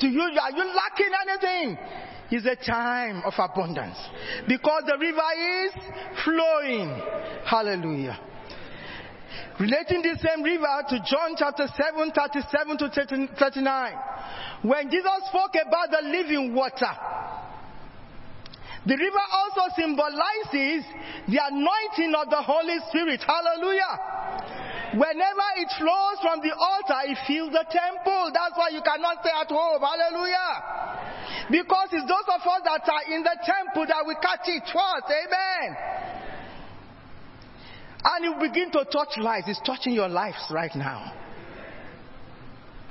To you, are you lacking anything? is a time of abundance because the river is flowing. Hallelujah. Relating this same river to John chapter 7, 37 to 39. When Jesus spoke about the living water, the river also symbolizes the anointing of the Holy Spirit. Hallelujah. Whenever it flows from the altar, it fills the temple. That's why you cannot stay at home. Hallelujah. Because it's those of us that are in the temple that we catch it first. Amen. And you begin to touch lives. It's touching your lives right now.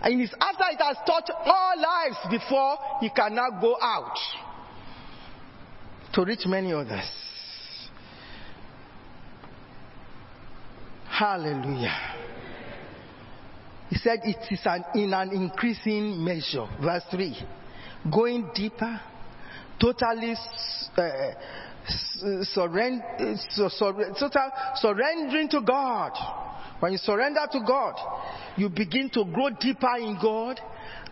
And it's after it has touched all lives before you can now go out to reach many others. Hallelujah. He said it is an, in an increasing measure. Verse 3. Going deeper, totally uh, surrender, total surrendering to God. When you surrender to God, you begin to grow deeper in God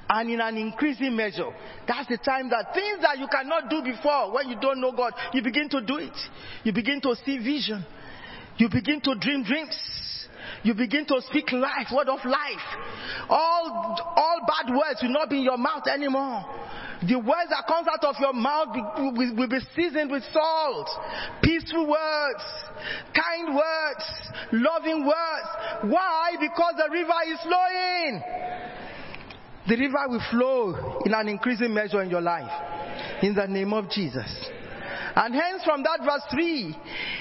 and in an increasing measure. That's the time that things that you cannot do before when you don't know God, you begin to do it. You begin to see vision. You begin to dream dreams. You begin to speak life, word of life. All, all bad words will not be in your mouth anymore. The words that comes out of your mouth will, will, will be seasoned with salt. Peaceful words, kind words, loving words. Why? Because the river is flowing. The river will flow in an increasing measure in your life. In the name of Jesus. And hence from that verse 3,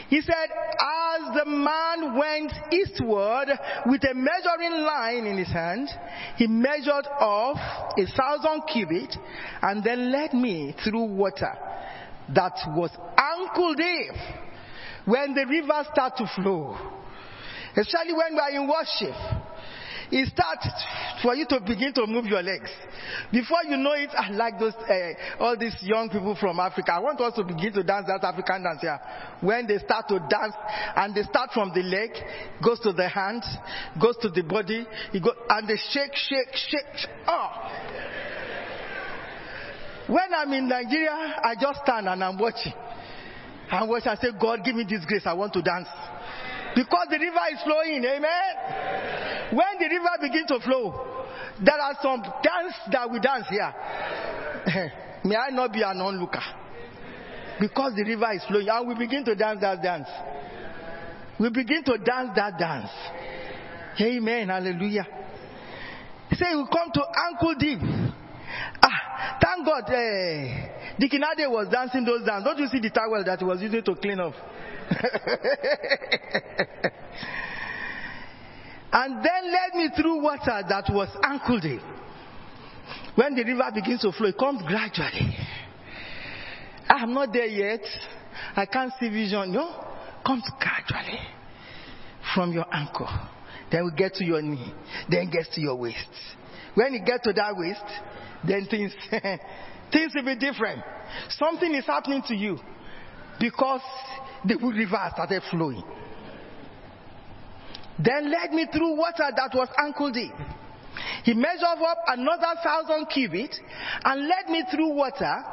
he said, As the man went eastward with a measuring line in his hand, he measured off a thousand cubits and then led me through water that was ankle deep when the rivers start to flow. Especially when we are in worship it starts for you to begin to move your legs. Before you know it, I like those, uh, all these young people from Africa. I want us to begin to dance that African dance here. When they start to dance, and they start from the leg, goes to the hand, goes to the body, go, and they shake, shake, shake. Oh. When I'm in Nigeria, I just stand and I'm watching. And watch and say, God, give me this grace. I want to dance. Because the river is flowing. Amen. When the river begins to flow, there are some dance that we dance here. May I not be an onlooker. Because the river is flowing. And we begin to dance that dance. We begin to dance that dance. Amen. Hallelujah. Say we come to ankle deep. Ah, thank God, uh, Dikinade was dancing those dance. Don't you see the towel that he was using to clean up? and then led me through water that was ankle deep. When the river begins to flow, it comes gradually. Ah, I'm not there yet. I can't see vision. No, comes gradually from your ankle. Then we get to your knee. Then gets to your waist. When you get to that waist, then things things will be different. Something is happening to you because the river started flowing. Then led me through water that was ankle deep. He measured up another thousand cubits and led me through water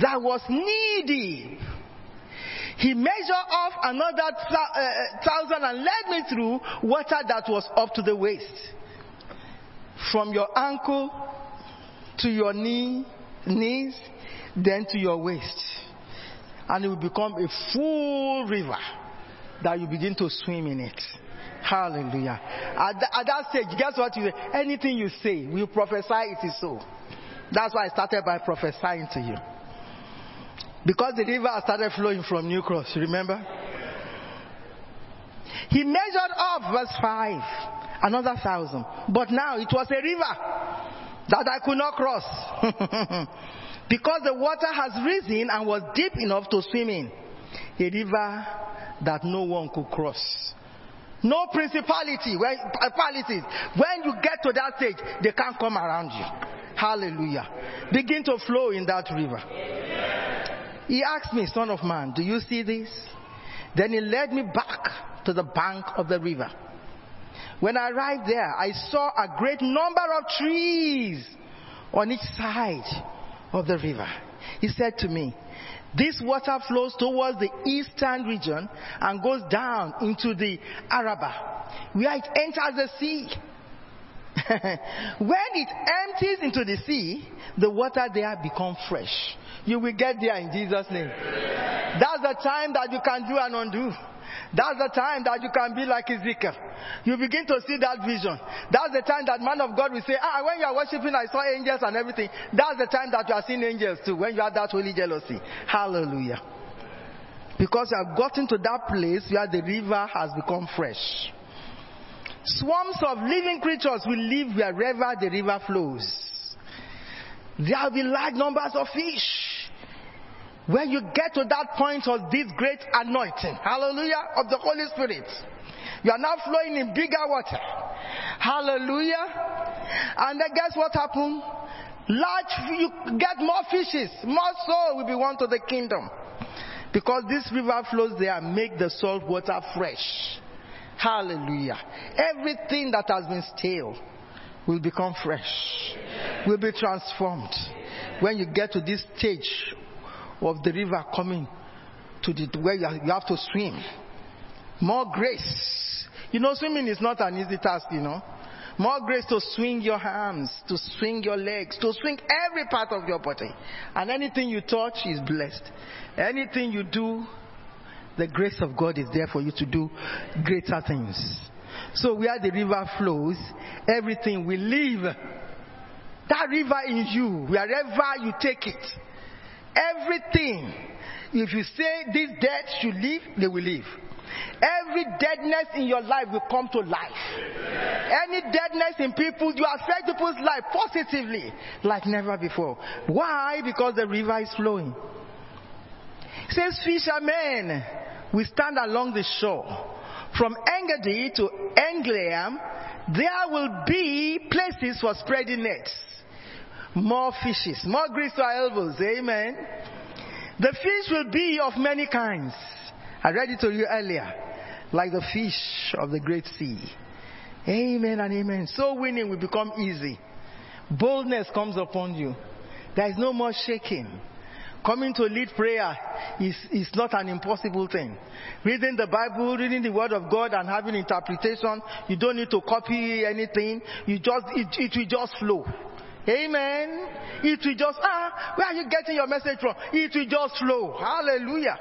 that was knee deep. He measured off another thou- uh, thousand and led me through water that was up to the waist. From your ankle to your knee, knees, then to your waist. And it will become a full river that you begin to swim in it. Hallelujah. At, th- at that stage, guess what you say? Anything you say, we prophesy it is so. That's why I started by prophesying to you. Because the river started flowing from New Cross, remember? He measured up, verse 5, another thousand. But now it was a river that I could not cross. because the water has risen and was deep enough to swim in. A river that no one could cross. No principality, when, principalities. When you get to that stage, they can't come around you. Hallelujah. Begin to flow in that river. He asked me, Son of man, do you see this? Then he led me back to the bank of the river. When I arrived there, I saw a great number of trees on each side of the river. He said to me, this water flows towards the eastern region and goes down into the Arabah, where it enters the sea. when it empties into the sea, the water there becomes fresh. You will get there in Jesus' name. That's the time that you can do and undo. That's the time that you can be like Ezekiel. You begin to see that vision. That's the time that man of God will say, ah, when you are worshiping, I saw angels and everything. That's the time that you are seeing angels too, when you have that holy jealousy. Hallelujah. Because you have gotten to that place where the river has become fresh. Swarms of living creatures will live wherever the river flows. There will be large numbers of fish. When you get to that point of this great anointing, hallelujah, of the Holy Spirit, you are now flowing in bigger water. Hallelujah. And then guess what happened? Large, you get more fishes, more soul will be won to the kingdom. Because this river flows there and make the salt water fresh. Hallelujah. Everything that has been stale will become fresh, will be transformed. When you get to this stage of the river coming to the where you have- to swim, more grace. You know, swimming is not an easy task, you know. More grace to swing your arms, to swing your legs, to swing every part of your body. And anything you touch is blessed. Anything you do, the grace of God is there for you to do greater things. So where the river flows, everything will live. That river in you, wherever you take it, everything, if you say this dead should live, they will live. Every deadness in your life will come to life. Any deadness in people, you affect people's life positively like never before. Why? Because the river is flowing. It says fishermen we stand along the shore. From Engedi to En Eglaim, there will be places for spreading nets. More fishes, more grease to our elbows. Amen. The fish will be of many kinds. I read it to you earlier. Like the fish of the great sea. Amen and amen. So winning will become easy. Boldness comes upon you. There is no more shaking. Coming to lead prayer is, is not an impossible thing. Reading the Bible, reading the Word of God and having interpretation, you don't need to copy anything. You just, it, it will just flow. Amen. It will just, ah, where are you getting your message from? It will just flow. Hallelujah.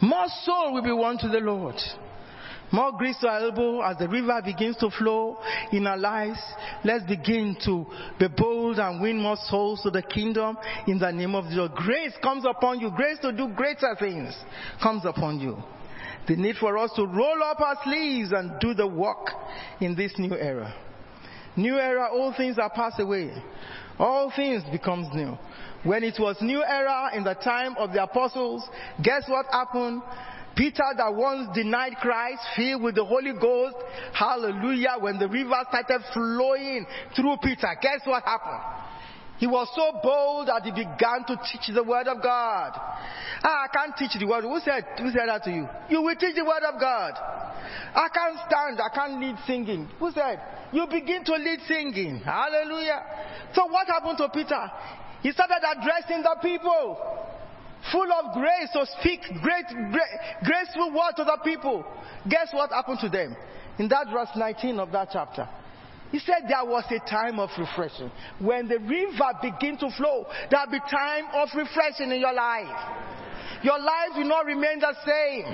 More soul will be won to the Lord. More grace elbow as the river begins to flow in our lives. Let's begin to be bold and win more souls to the kingdom in the name of Jesus. Grace comes upon you. Grace to do greater things comes upon you. The need for us to roll up our sleeves and do the work in this new era. New era, all things are passed away. All things becomes new. When it was new era in the time of the apostles, guess what happened? Peter that once denied Christ, filled with the Holy Ghost, hallelujah, when the river started flowing through Peter, guess what happened? He was so bold that he began to teach the word of God. Ah, I can't teach the word. Who said, who said that to you? You will teach the word of God. I can't stand. I can't lead singing. Who said? You begin to lead singing. Hallelujah. So what happened to Peter? He started addressing the people. Full of grace to speak great, great graceful word to the people. Guess what happened to them? In that verse 19 of that chapter. He said there was a time of refreshing. When the river begin to flow, there'll be time of refreshing in your life. Your life will not remain the same.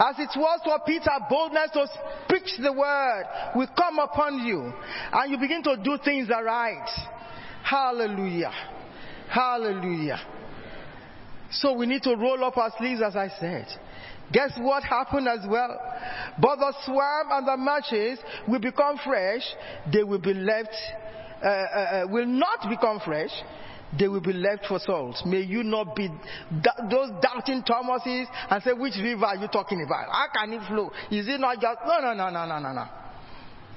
As it was for Peter, boldness to preach the word will come upon you. And you begin to do things right. Hallelujah. Hallelujah. So we need to roll up our sleeves as I said. Guess what happened as well? But the swamp and the matches will become fresh. They will be left, uh, uh, uh, will not become fresh. They will be left for salt. May you not be da- those doubting Thomases and say, which river are you talking about? How can it flow? Is it not just, no, no, no, no, no, no, no.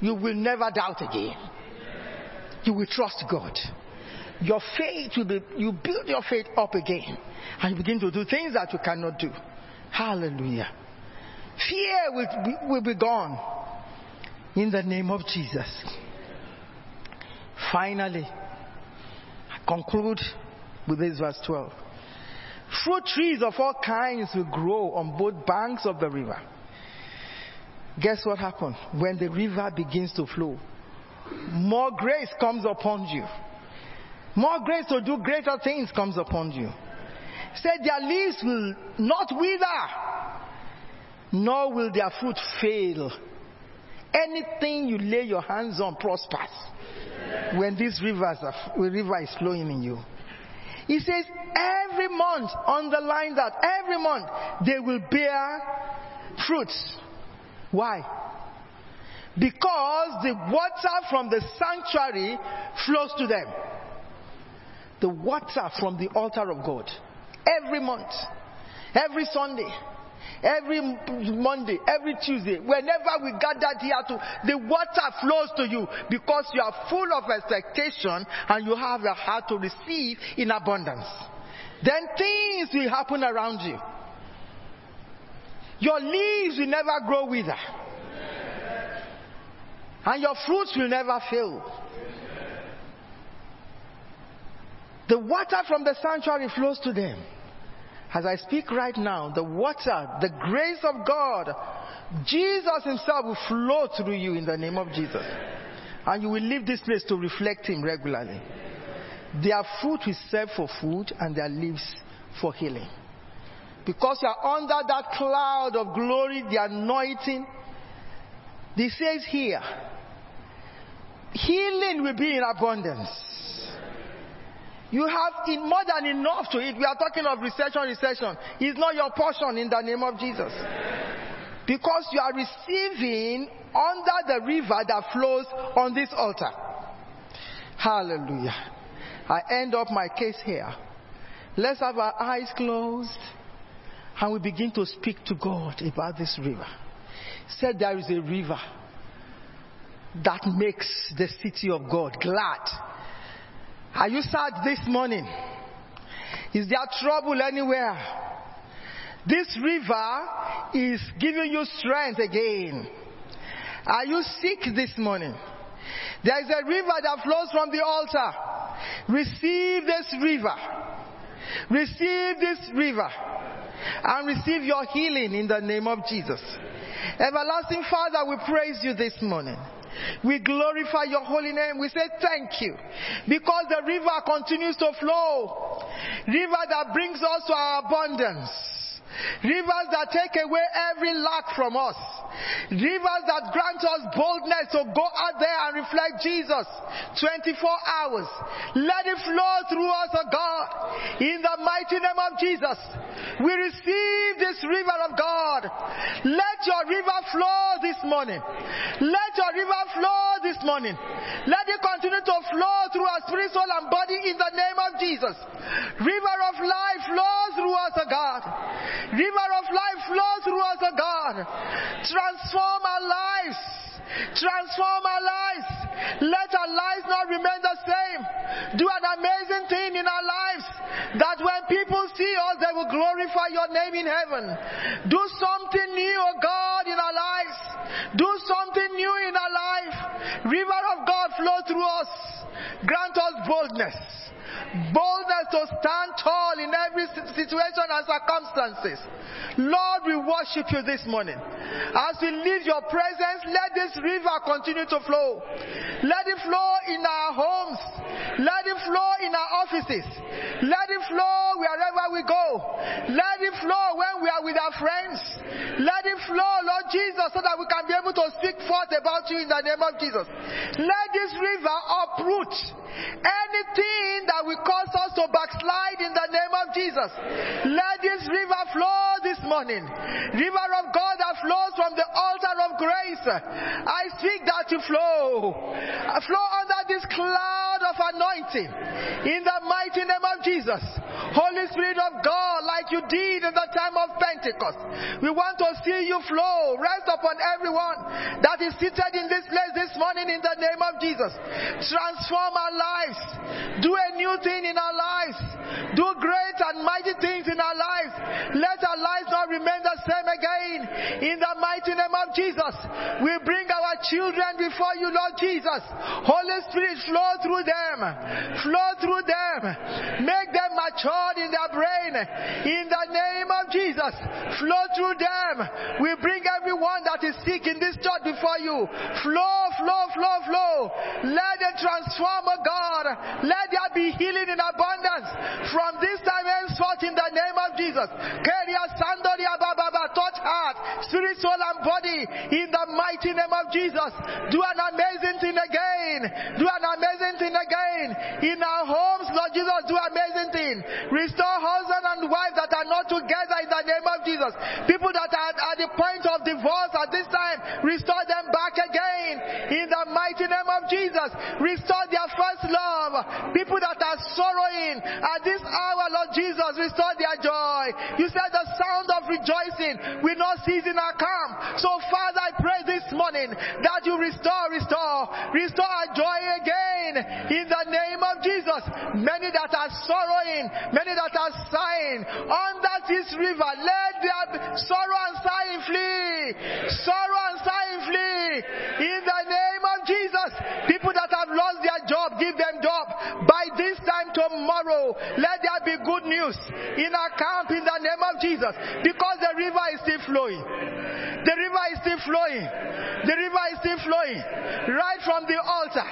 You will never doubt again. You will trust God. Your faith will be, you build your faith up again and you begin to do things that you cannot do. Hallelujah. Fear will be, will be gone in the name of Jesus. Finally, I conclude with this verse 12. Fruit trees of all kinds will grow on both banks of the river. Guess what happens? When the river begins to flow, more grace comes upon you. More grace to do greater things comes upon you said their leaves will not wither, nor will their fruit fail. Anything you lay your hands on prospers when this rivers are, river is flowing in you. He says every month, underline that, every month they will bear fruits. Why? Because the water from the sanctuary flows to them. The water from the altar of God every month, every Sunday, every Monday, every Tuesday, whenever we gather here to, the water flows to you because you are full of expectation and you have a heart to receive in abundance. Then things will happen around you. Your leaves will never grow wither. And your fruits will never fail. The water from the sanctuary flows to them. As I speak right now, the water, the grace of God, Jesus Himself will flow through you in the name of Jesus. And you will leave this place to reflect Him regularly. Their fruit will serve for food and their leaves for healing. Because you are under that cloud of glory, the anointing. This says here, healing will be in abundance. You have in more than enough to eat. We are talking of recession, recession. It's not your portion in the name of Jesus. Because you are receiving under the river that flows on this altar. Hallelujah. I end up my case here. Let's have our eyes closed and we begin to speak to God about this river. Said there is a river that makes the city of God glad. Are you sad this morning? Is there trouble anywhere? This river is giving you strength again. Are you sick this morning? There is a river that flows from the altar. Receive this river. Receive this river. And receive your healing in the name of Jesus. Everlasting Father, we praise you this morning. We glorify your holy name. We say thank you because the river continues to flow. River that brings us to our abundance. Rivers that take away every lack from us. Rivers that grant us boldness to go out there and reflect Jesus 24 hours. Let it flow through us, oh God. In the mighty name of Jesus, we receive this river of God. Let your river flow this morning. Let your river flow this morning. Let it continue to flow through our spirit, soul, and body in the name of Jesus. River of life flows through us, oh God. River of life flow through us, oh God. Transform our lives. Transform our lives. Let our lives not remain the same. Do an amazing thing in our lives that when people see us, they will glorify your name in heaven. Do something new, oh God, in our lives. Do something new in our life. River of God flow through us. Grant us boldness. Boldness to stand tall in every situation and circumstances. Lord, we worship you this morning. As we leave your presence, let this river continue to flow. Let it flow in our homes. Let it flow in our offices. Let it flow wherever we go. Let it flow when we are with our friends. Let it flow, Lord Jesus, so that we can be able to speak forth about you in the name of Jesus. Let this river uproot anything that will cause us to backslide in the name of Jesus. Let this river flow this morning. River of God that flows from the altar of grace. I speak that to flow. Flow under this cloud of anointing. In the mighty name of Jesus. Holy Spirit of God, like you did in the time of Pentecost. We want to see you flow. Rest upon everyone that is seated in this place this morning in the name of Jesus. Transform our lives. Do a new thing in our lives. Do great and mighty things in our lives. Let our lives not remain the same again. In the mighty name of Jesus, we bring our children before you, Lord Jesus. Holy Spirit, flow through them. Flow through them. Make them matured in their brain. In the name of Jesus, flow through them. We bring everyone that is sick in this church before you. Flow, flow, flow, flow. Let it transform, oh God. Let there be healing in abundance from this time henceforth in the name of Jesus. Touch heart, spirit, soul, and body in the mighty name of Jesus. Do an amazing thing again. Do an amazing thing again. In our homes, Lord Jesus, do amazing thing. Restore husband and wife that are not together the name of Jesus. People that are at the point of divorce at this time, restore them back again. In the mighty name of Jesus, restore their first love. People that are sorrowing at this hour, Lord Jesus, restore their joy. You said the sound of rejoicing will not cease in our camp. So, Father, I pray this morning that you restore, restore, restore our joy again in the name of Jesus. Many that are sorrowing, many that are sighing under this river, let their sorrow and sighing flee. Sorrow and sighing flee in the name of Jesus. People that have lost their job, give them job. By this time tomorrow, let there be good news in our camp in the name of Jesus because the river is still flowing. The river is still flowing. The river is still flowing right from the altar.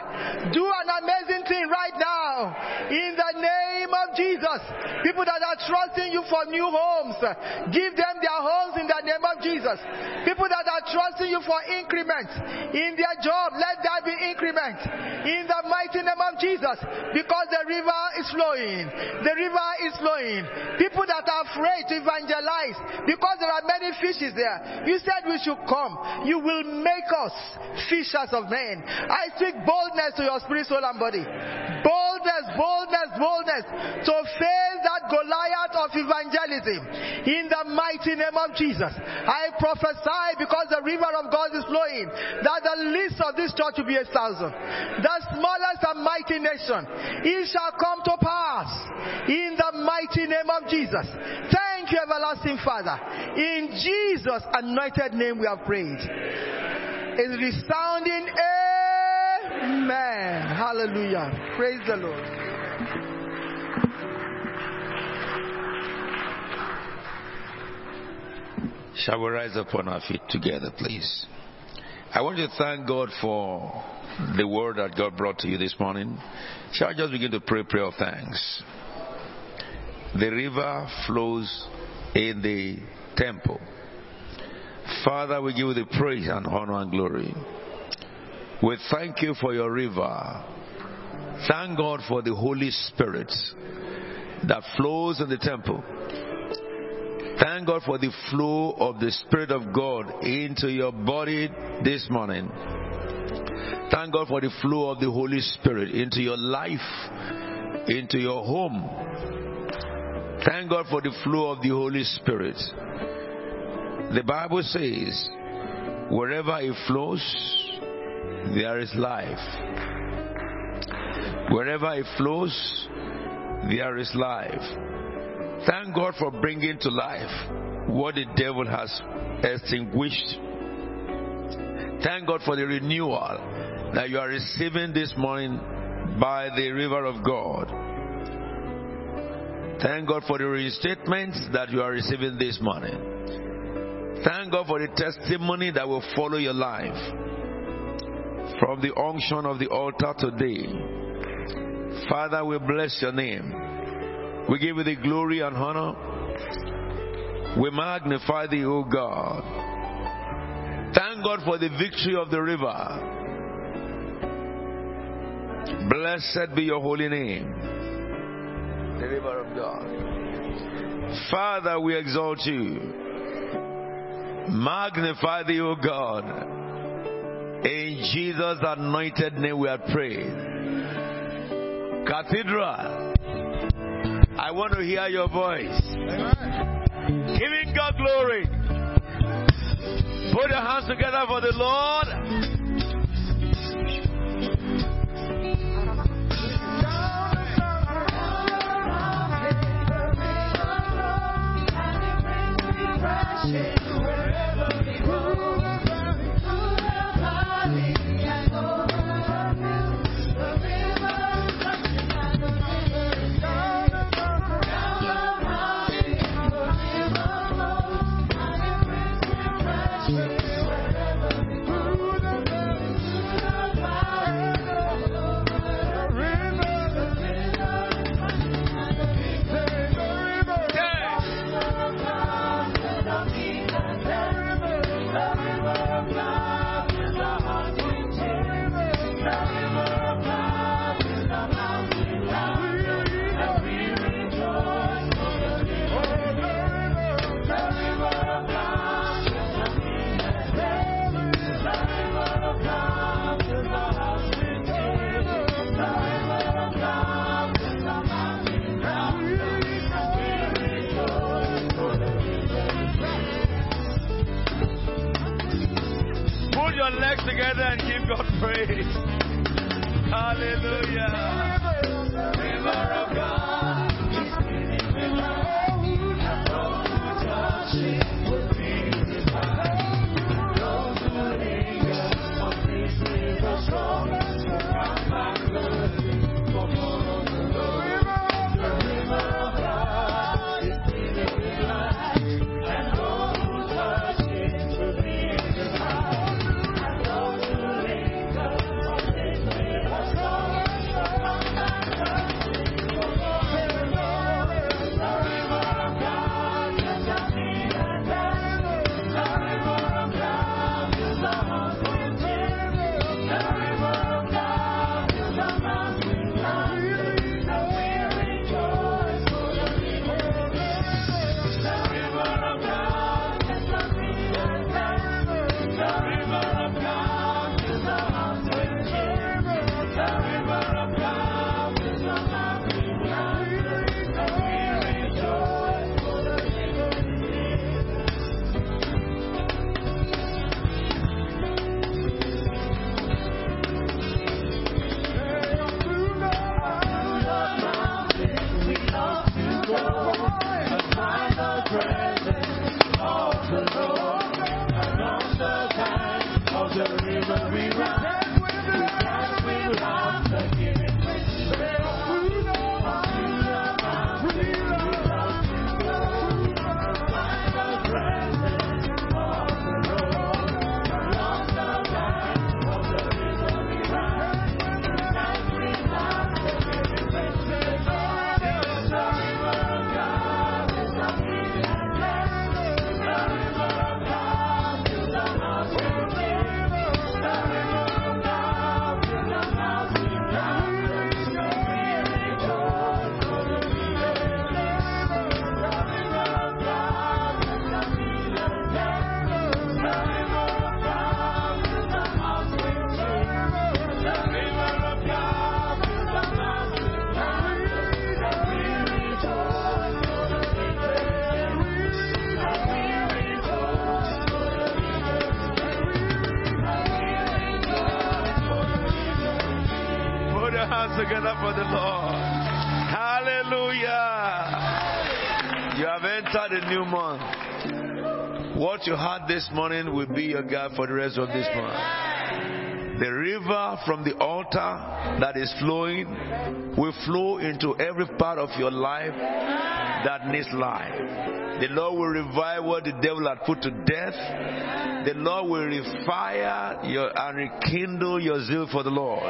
Do an amazing thing right now in the name of Jesus. People that are trusting you for new homes, give them their homes in the name of Jesus. People that are trusting you for increment in their job, let there be increment in the mighty name of Jesus because the river is flowing. The river is flowing. People that are afraid to evangelize because there are many fishes there. You said we should come. You will make us fishers of men. I speak boldness to your spirit, soul, and body. Boldness, boldness, boldness to face that Goliath of evangelism in the mighty name of Jesus. I prophesy because the river of God is flowing that the least of this church will be a thousand. The smallest and mighty nation, it shall come to pass in the mighty name of Jesus. Thank you, everlasting Father. In Jesus' anointed name we have prayed. It's resounding Amen. Hallelujah. Praise the Lord. Shall we rise up on our feet together, please? I want to thank God for the word that God brought to you this morning. Shall I just begin to pray prayer of thanks? The river flows in the temple. Father, we give you the praise and honor and glory. We thank you for your river. Thank God for the Holy Spirit that flows in the temple. Thank God for the flow of the Spirit of God into your body this morning. Thank God for the flow of the Holy Spirit into your life, into your home. Thank God for the flow of the Holy Spirit. The Bible says, wherever it flows, there is life. Wherever it flows, there is life. Thank God for bringing to life what the devil has extinguished. Thank God for the renewal that you are receiving this morning by the river of God. Thank God for the restatements that you are receiving this morning. Thank God for the testimony that will follow your life from the unction of the altar today. Father, we bless your name. We give you the glory and honor. We magnify thee, O God. Thank God for the victory of the river. Blessed be your holy name, the river of God. Father, we exalt you. Magnify thee, O God. In Jesus' anointed name we are praying. Cathedral, I want to hear your voice. Giving God glory. Put your hands together for the Lord. Put you had this morning will be your guide for the rest of this month. The river from the altar that is flowing will flow into every part of your life that needs life. The Lord will revive what the devil had put to death. The Lord will refire your, and rekindle your zeal for the Lord.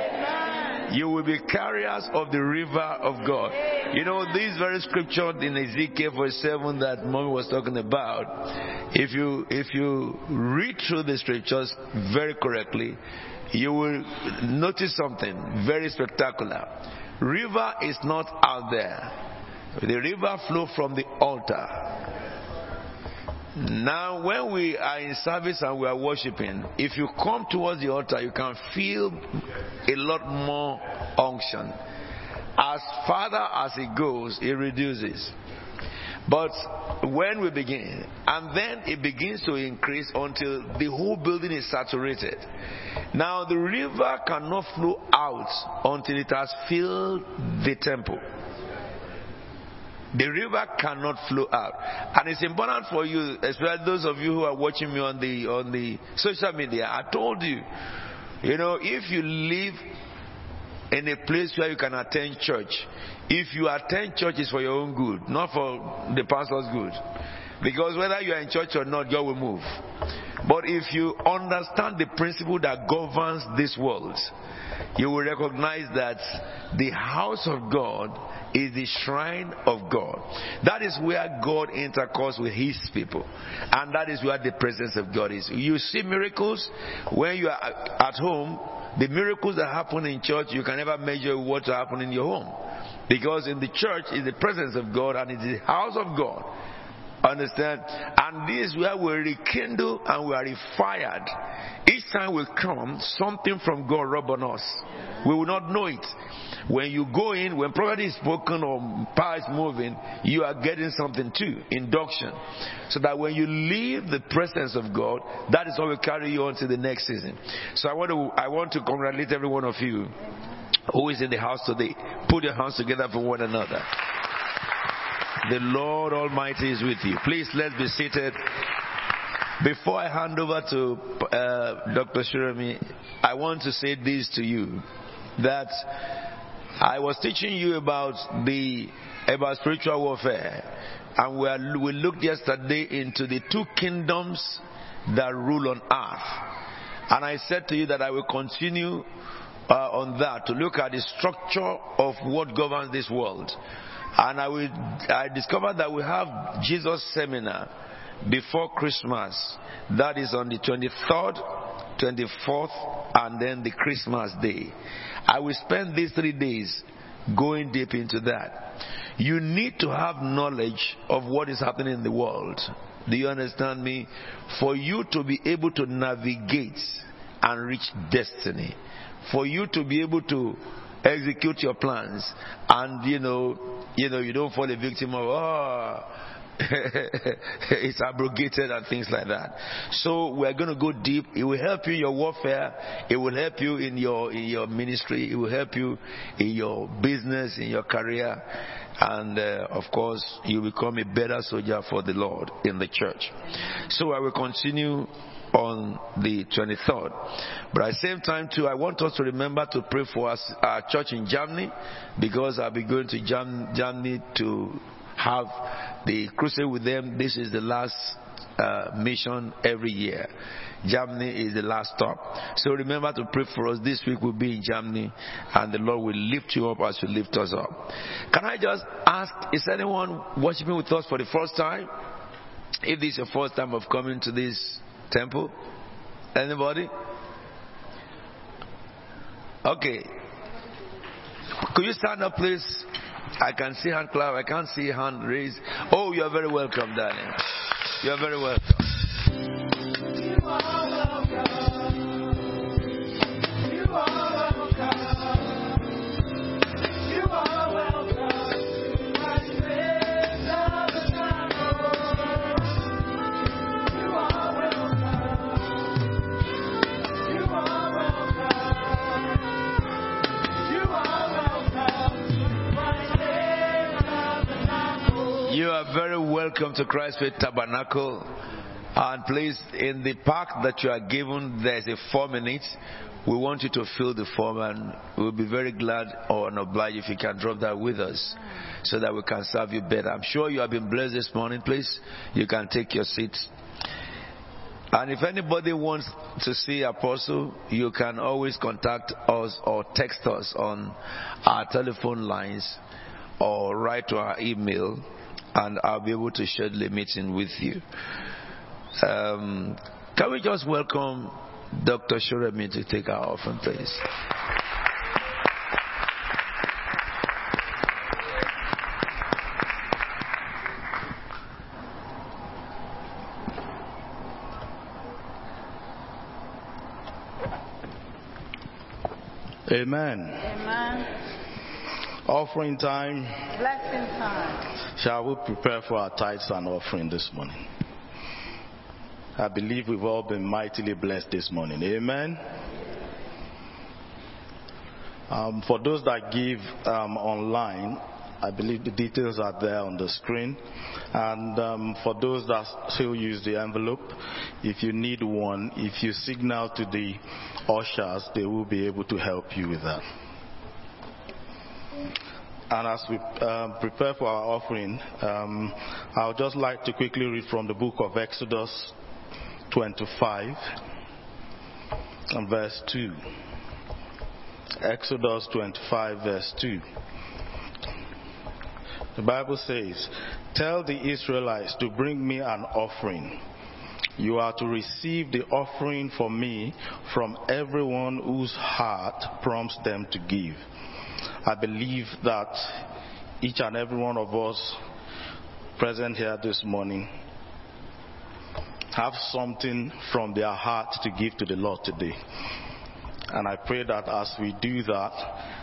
You will be carriers of the river of God. You know, this very scripture in Ezekiel 47 that mommy was talking about, if you, if you read through the scriptures very correctly, you will notice something very spectacular. River is not out there. The river flow from the altar. Now, when we are in service and we are worshiping, if you come towards the altar, you can feel a lot more unction. As farther as it goes, it reduces. But when we begin, and then it begins to increase until the whole building is saturated. Now, the river cannot flow out until it has filled the temple. The river cannot flow out. And it's important for you, especially those of you who are watching me on the on the social media. I told you, you know, if you live in a place where you can attend church, if you attend church is for your own good, not for the pastor's good. Because whether you are in church or not, God will move. But if you understand the principle that governs this world, you will recognize that the house of God is the shrine of God. That is where God intercourse with his people. And that is where the presence of God is. You see miracles when you are at home. The miracles that happen in church, you can never measure what will happen in your home. Because in the church is the presence of God and it is the house of God. Understand? And this is where we rekindle and we are refired. Each time we come, something from God rub on us. We will not know it. When you go in, when prophecy is spoken or power is moving, you are getting something too. Induction. So that when you leave the presence of God, that is what will carry you on to the next season. So I want to, I want to congratulate every one of you who is in the house today. Put your hands together for one another. The Lord Almighty is with you. Please let's be seated. Before I hand over to uh, Dr. Shirami, I want to say this to you that I was teaching you about the about spiritual warfare, and we, are, we looked yesterday into the two kingdoms that rule on earth, and I said to you that I will continue uh, on that to look at the structure of what governs this world. And I, will, I discovered that we have Jesus seminar before Christmas. That is on the 23rd, 24th, and then the Christmas day. I will spend these three days going deep into that. You need to have knowledge of what is happening in the world. Do you understand me? For you to be able to navigate and reach destiny. For you to be able to execute your plans and you know you know you don't fall a victim of oh it's abrogated and things like that. So we're going to go deep. It will help you in your warfare. It will help you in your in your ministry. It will help you in your business, in your career, and uh, of course you become a better soldier for the Lord in the church. So I will continue on the 23rd. But at the same time, too, I want us to remember to pray for us, our church in Germany, because I'll be going to Germany to have the crusade with them. This is the last uh, mission every year. Germany is the last stop. So remember to pray for us. This week we'll be in Germany, and the Lord will lift you up as you lift us up. Can I just ask, is anyone worshiping with us for the first time? If this is your first time of coming to this temple? Anybody? Okay. Could you stand up, please? I can see hand clap. I can't see hand raised. Oh, you are very welcome, darling. You are very welcome. Welcome to Christ Faith Tabernacle. And please, in the pack that you are given, there's a four minutes. We want you to fill the form, and we'll be very glad or obliged if you can drop that with us so that we can serve you better. I'm sure you have been blessed this morning. Please, you can take your seats. And if anybody wants to see Apostle, you can always contact us or text us on our telephone lines or write to our email, and I'll be able to schedule a meeting with you. Um, can we just welcome Dr. Shuremi to take our offering, please? Amen. Amen. Offering time. Blessing time. Shall we prepare for our tithes and offering this morning? I believe we've all been mightily blessed this morning. Amen. Um, for those that give um, online, I believe the details are there on the screen. And um, for those that still use the envelope, if you need one, if you signal to the ushers, they will be able to help you with that. And as we um, prepare for our offering, um, I would just like to quickly read from the book of Exodus 25 and verse 2. Exodus 25, verse 2. The Bible says, Tell the Israelites to bring me an offering. You are to receive the offering for me from everyone whose heart prompts them to give. I believe that each and every one of us present here this morning have something from their heart to give to the Lord today. And I pray that as we do that,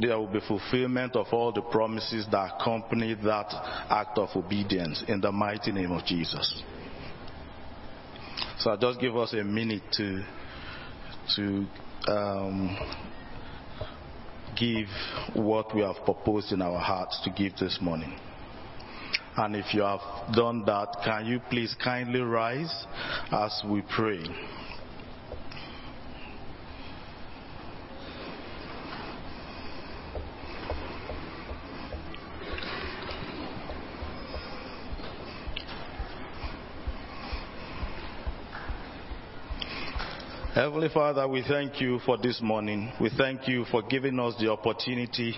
there will be fulfillment of all the promises that accompany that act of obedience in the mighty name of Jesus. So just give us a minute to to um, give what we have proposed in our hearts to give this morning. And if you have done that, can you please kindly rise as we pray? Heavenly Father, we thank you for this morning. We thank you for giving us the opportunity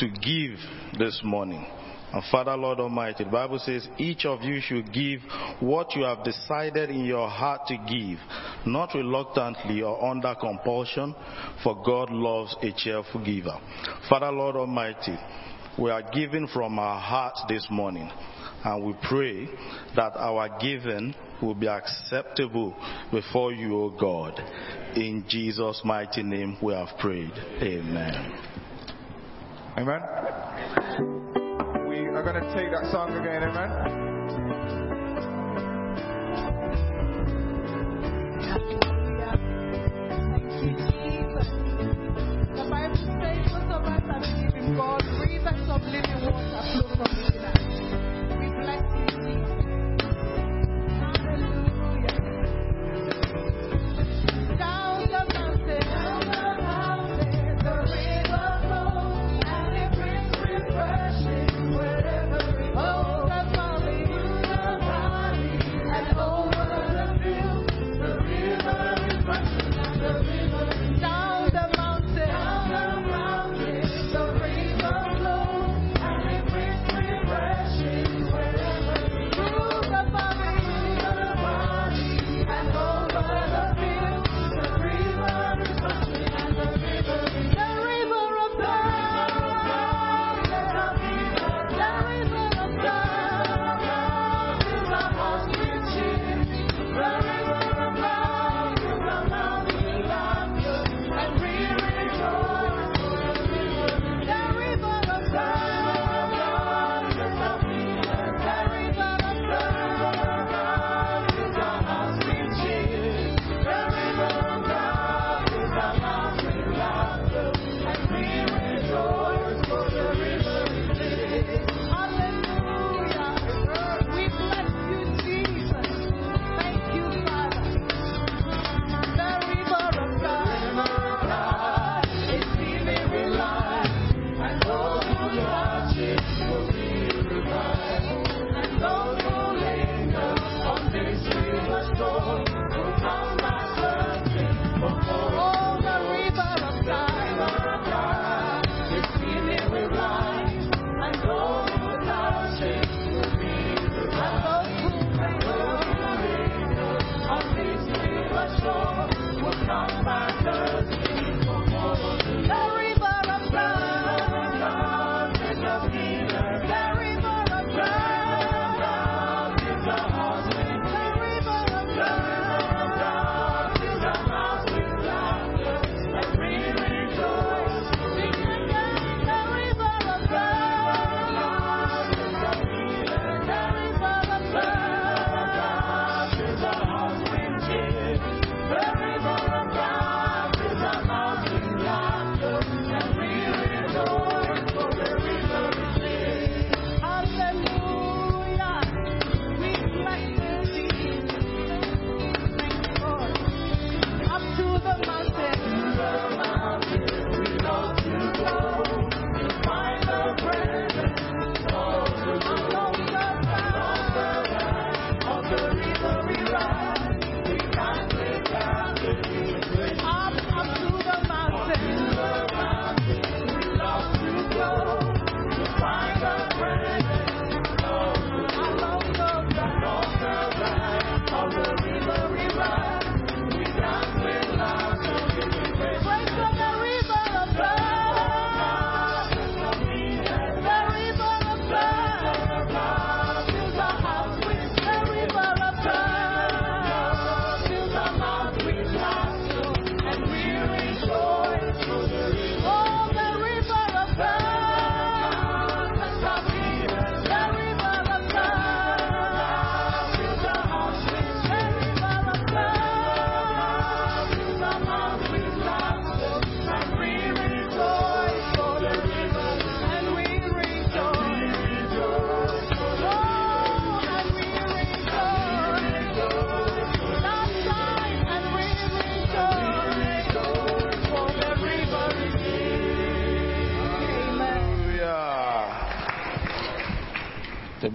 to give this morning. And Father, Lord Almighty, the Bible says each of you should give what you have decided in your heart to give, not reluctantly or under compulsion, for God loves a cheerful giver. Father, Lord Almighty, we are giving from our hearts this morning. And we pray that our giving will be acceptable before you, O God. In Jesus' mighty name we have prayed. Amen. Amen. We are going to take that song again, amen. The Bible says, whatsoever that we give in God, rivers of living water flow from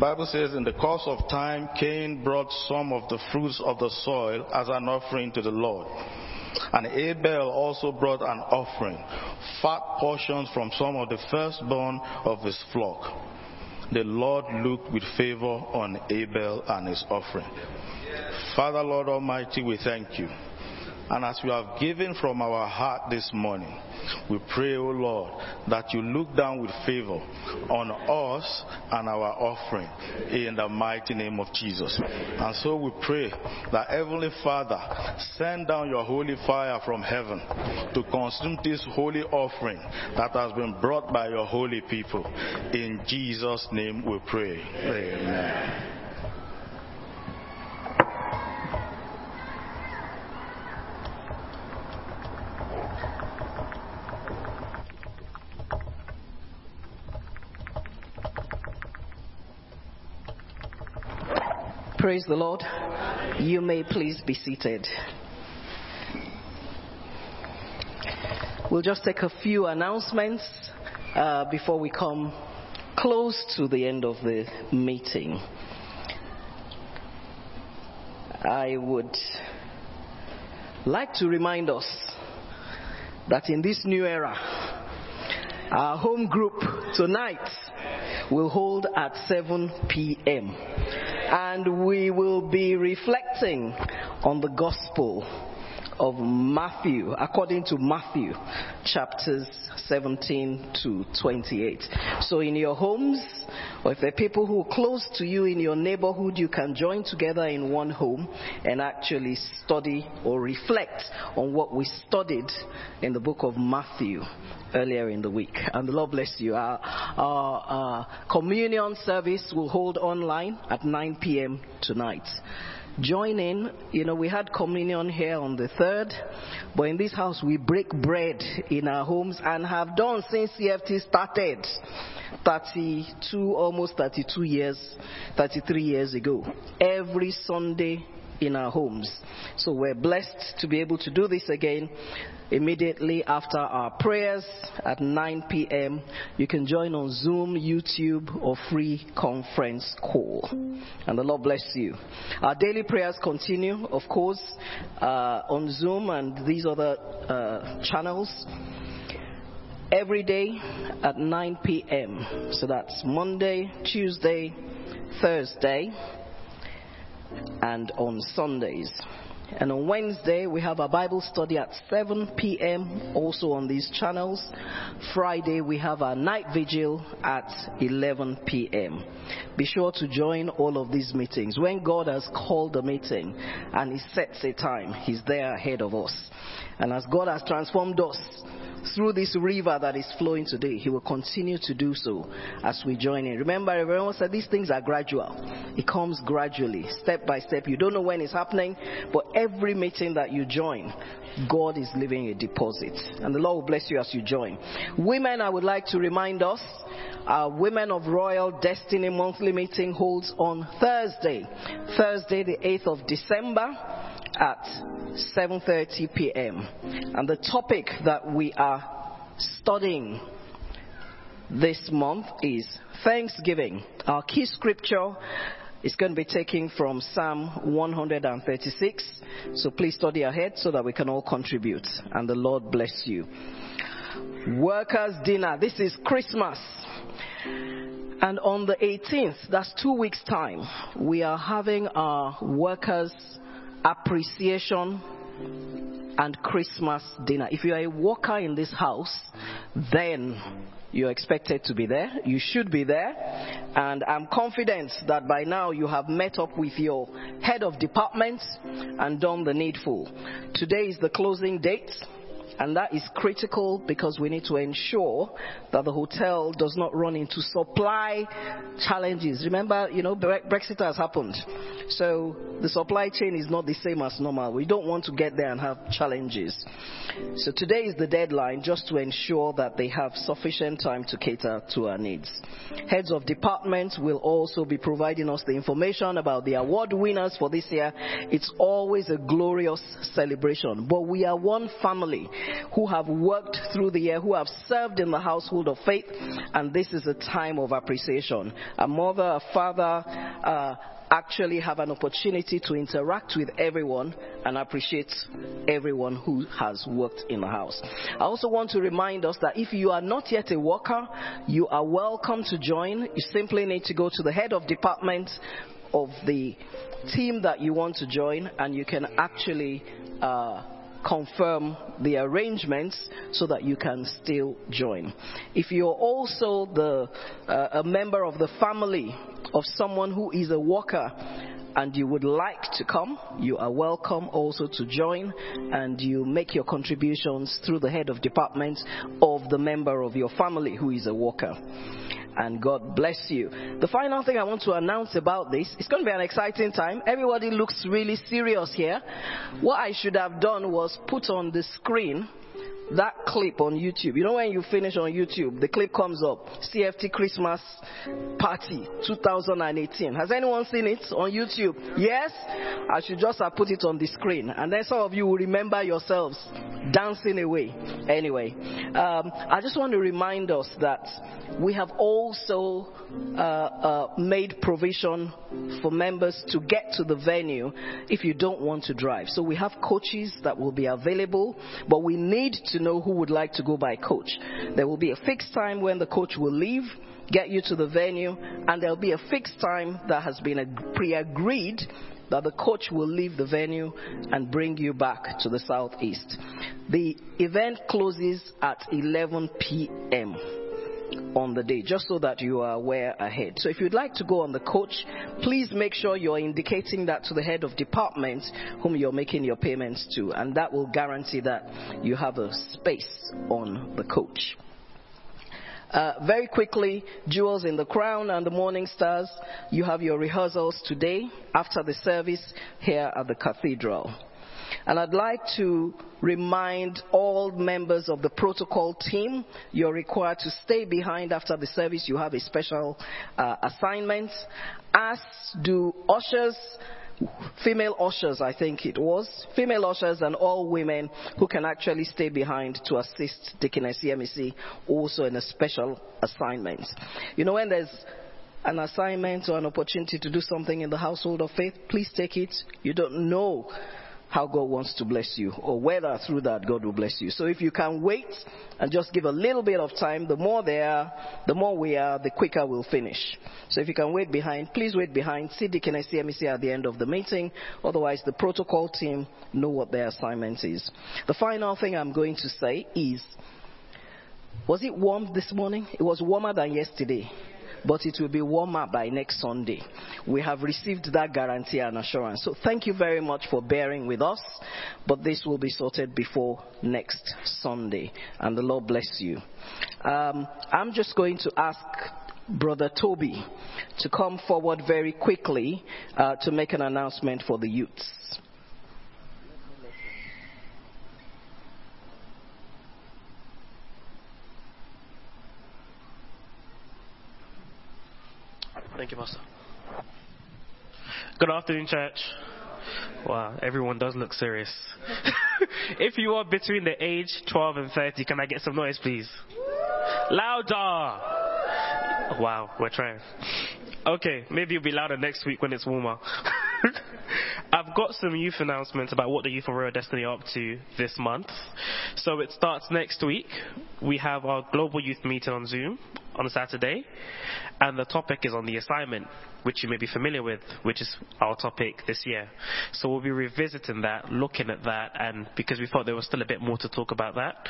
Bible says, in the course of time, Cain brought some of the fruits of the soil as an offering to the Lord. And Abel also brought an offering, fat portions from some of the firstborn of his flock. The Lord looked with favor on Abel and his offering. Father, Lord Almighty, we thank you. And as we have given from our heart this morning, we pray, O Lord, that you look down with favor on us and our offering in the mighty name of Jesus. And so we pray that Heavenly Father, send down your holy fire from heaven to consume this holy offering that has been brought by your holy people. In Jesus' name we pray. Amen. Praise the Lord. You may please be seated. We'll just take a few announcements uh, before we come close to the end of the meeting. I would like to remind us that in this new era, our home group tonight will hold at 7 p.m. And we will be reflecting on the gospel of Matthew, according to Matthew chapters 17 to 28. So in your homes, or if there are people who are close to you in your neighborhood, you can join together in one home and actually study or reflect on what we studied in the book of Matthew earlier in the week. And the Lord bless you. Our, our, our communion service will hold online at 9 p.m. tonight join in. You know, we had communion here on the 3rd, but in this house we break bread in our homes and have done since CFT started 32, almost 32 years, 33 years ago. Every Sunday in our homes. So we're blessed to be able to do this again immediately after our prayers at 9 p.m. You can join on Zoom, YouTube, or free conference call. And the Lord bless you. Our daily prayers continue, of course, uh, on Zoom and these other uh, channels every day at 9 p.m. So that's Monday, Tuesday, Thursday, and on Sundays. And on Wednesday, we have a Bible study at 7 p.m. also on these channels. Friday, we have a night vigil at 11 p.m. Be sure to join all of these meetings. When God has called a meeting and He sets a time, He's there ahead of us. And as God has transformed us, through this river that is flowing today, He will continue to do so as we join in. Remember, everyone said these things are gradual. It comes gradually, step by step. You don't know when it's happening, but every meeting that you join, God is leaving a deposit. And the Lord will bless you as you join. Women, I would like to remind us, our Women of Royal Destiny monthly meeting holds on Thursday, Thursday the 8th of December at 7:30 p.m. And the topic that we are studying this month is Thanksgiving. Our key scripture is going to be taken from Psalm 136. So please study ahead so that we can all contribute. And the Lord bless you. Workers' dinner. This is Christmas. And on the 18th, that's two weeks' time, we are having our workers' appreciation and Christmas dinner. If you are a worker in this house, then you're expected to be there. You should be there. And I'm confident that by now you have met up with your head of department and done the needful. Today is the closing date. And that is critical because we need to ensure that the hotel does not run into supply challenges. Remember, you know, Brexit has happened. So the supply chain is not the same as normal. We don't want to get there and have challenges. So today is the deadline just to ensure that they have sufficient time to cater to our needs. Heads of departments will also be providing us the information about the award winners for this year. It's always a glorious celebration, but we are one family who have worked through the year, who have served in the household of faith, and this is a time of appreciation. A mother, a father, uh, actually have an opportunity to interact with everyone and appreciate everyone who has worked in the house. I also want to remind us that if you are not yet a worker, you are welcome to join. You simply need to go to the head of department of the team that you want to join and you can actually uh, confirm the arrangements so that you can still join. If you're also the, uh, a member of the family of someone who is a worker and you would like to come, you are welcome also to join and you make your contributions through the head of department of the member of your family who is a worker and God bless you. The final thing I want to announce about this, it's going to be an exciting time. Everybody looks really serious here. What I should have done was put on the screen that clip on YouTube. You know when you finish on YouTube, the clip comes up. CFT Christmas Party 2018. Has anyone seen it on YouTube? Yes? I should just have put it on the screen. And then some of you will remember yourselves dancing away. Anyway, um, I just want to remind us that we have also uh, uh, made provision for members to get to the venue if you don't want to drive. So we have coaches that will be available, but we need to know who would like to go by coach. There will be a fixed time when the coach will leave, get you to the venue, and there'll be a fixed time that has been pre agreed that the coach will leave the venue and bring you back to the southeast. The event closes at 11 p.m. on the day, just so that you are aware ahead. So if you'd like to go on the coach, please make sure you're indicating that to the head of department whom you're making your payments to, and that will guarantee that you have a space on the coach. Uh, very quickly, Jewels in the Crown and the Morning Stars, you have your rehearsals today after the service here at the cathedral. And I'd like to remind all members of the protocol team you're required to stay behind after the service. You have a special uh, assignment, as do ushers female ushers, I think it was, female ushers and all women who can actually stay behind to assist Deaconess CMC also in a special assignment. You know, when there's an assignment or an opportunity to do something in the household of faith, please take it. You don't know how God wants to bless you or whether through that God will bless you. So if you can wait and just give a little bit of time, the more there, the more we are, the quicker we'll finish. So if you can wait behind, please wait behind. See Deaconess CMC at the end of the meeting. Otherwise, the protocol team know what their assignment is. The final thing I'm going to say is, was it warm this morning? It was warmer than yesterday but it will be warmer by next Sunday. We have received that guarantee and assurance. So thank you very much for bearing with us, but this will be sorted before next Sunday. And the Lord bless you. Um, I'm just going to ask Brother Toby to come forward very quickly uh, to make an announcement for the youths. Thank you, Pastor. Good afternoon, church. Wow, everyone does look serious. if you are between the age 12 and 30, can I get some noise, please? Louder! Wow, we're trying. Okay, maybe you'll be louder next week when it's warmer. I've got some youth announcements about what the Youth of Royal Destiny are up to this month. So it starts next week. We have our global youth meeting on Zoom on Saturday, and the topic is on the assignment, which you may be familiar with, which is our topic this year. So we'll be revisiting that, looking at that, and because we thought there was still a bit more to talk about that.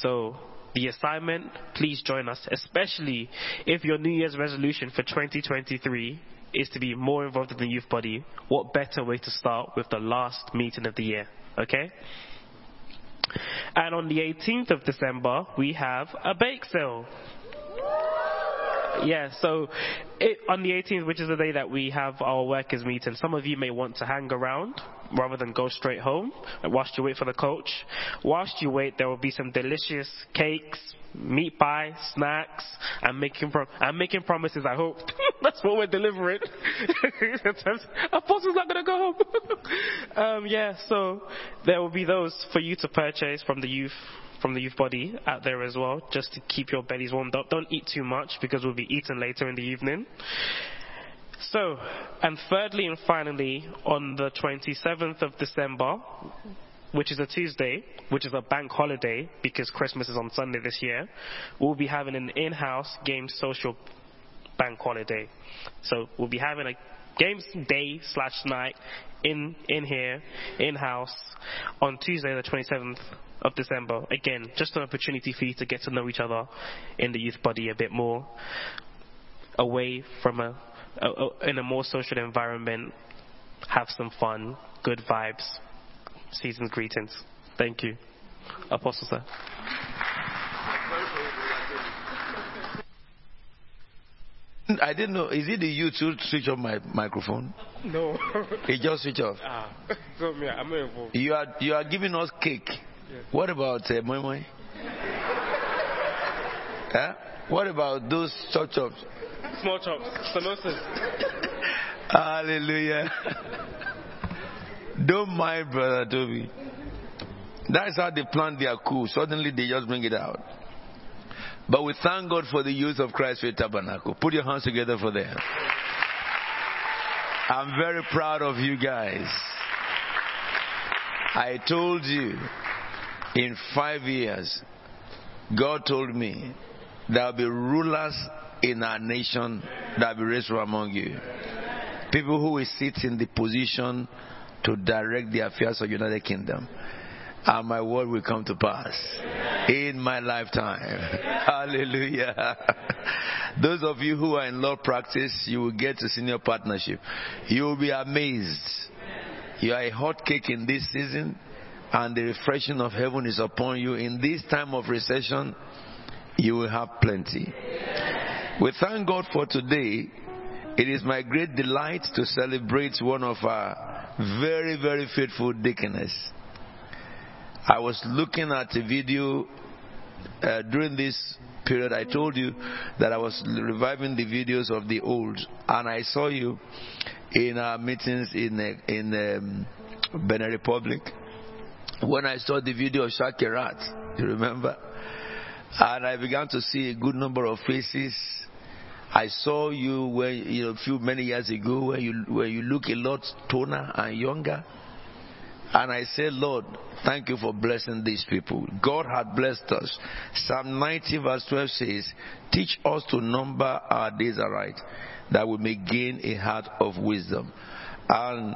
So the assignment, please join us, especially if your New Year's resolution for 2023 is to be more involved in the youth body. What better way to start with the last meeting of the year? Okay? And on the 18th of December, we have a bake sale. Yeah, so it, on the 18th, which is the day that we have our workers meeting, some of you may want to hang around rather than go straight home whilst you wait for the coach. Whilst you wait, there will be some delicious cakes, meat pie, snacks. I'm making, pro- I'm making promises, I hope. That's what we're delivering. Apostle's not gonna go home. um, yeah, so there will be those for you to purchase from the youth from the youth body out there as well, just to keep your bellies warmed up. Don't eat too much because we'll be eating later in the evening. So, and thirdly and finally, on the 27th of December, which is a Tuesday, which is a bank holiday because Christmas is on Sunday this year, we'll be having an in-house game social bank holiday. So we'll be having a games day slash night in in here in house on Tuesday the 27th of December. Again, just an opportunity for you to get to know each other in the youth body a bit more, away from a, a, a in a more social environment. Have some fun, good vibes. Season's greetings. Thank you, Apostle sir. I didn't know. Is it the you to switch off my microphone? No. It just switch off. ah, so me, I'm not involved. You are you are giving us cake. What about uh, moi moi? huh? What about those chop chops? Small chops, samosas. Hallelujah. Don't mind, brother Toby. That's how they plant their coup. Suddenly they just bring it out. But we thank God for the youth of Christ Faith Tabernacle. Put your hands together for them. I'm very proud of you guys. I told you in five years, God told me there will be rulers in our nation that will be raised from among you. People who will sit in the position to direct the affairs of the United Kingdom. And my word will come to pass in my lifetime. Hallelujah. Those of you who are in law practice, you will get a senior partnership. You will be amazed. You are a hot cake in this season, and the refreshing of heaven is upon you. In this time of recession, you will have plenty. We thank God for today. It is my great delight to celebrate one of our very, very faithful deaconess. I was looking at a video uh, during this period. I told you that I was reviving the videos of the old, and I saw you in our meetings in uh, in um, Benin Republic. When I saw the video of Shakirat, you remember? And I began to see a good number of faces. I saw you when you know, a few many years ago where you where you look a lot toner and younger. And I say, Lord, thank you for blessing these people. God had blessed us. Psalm 90 verse 12 says, Teach us to number our days aright, that we may gain a heart of wisdom. And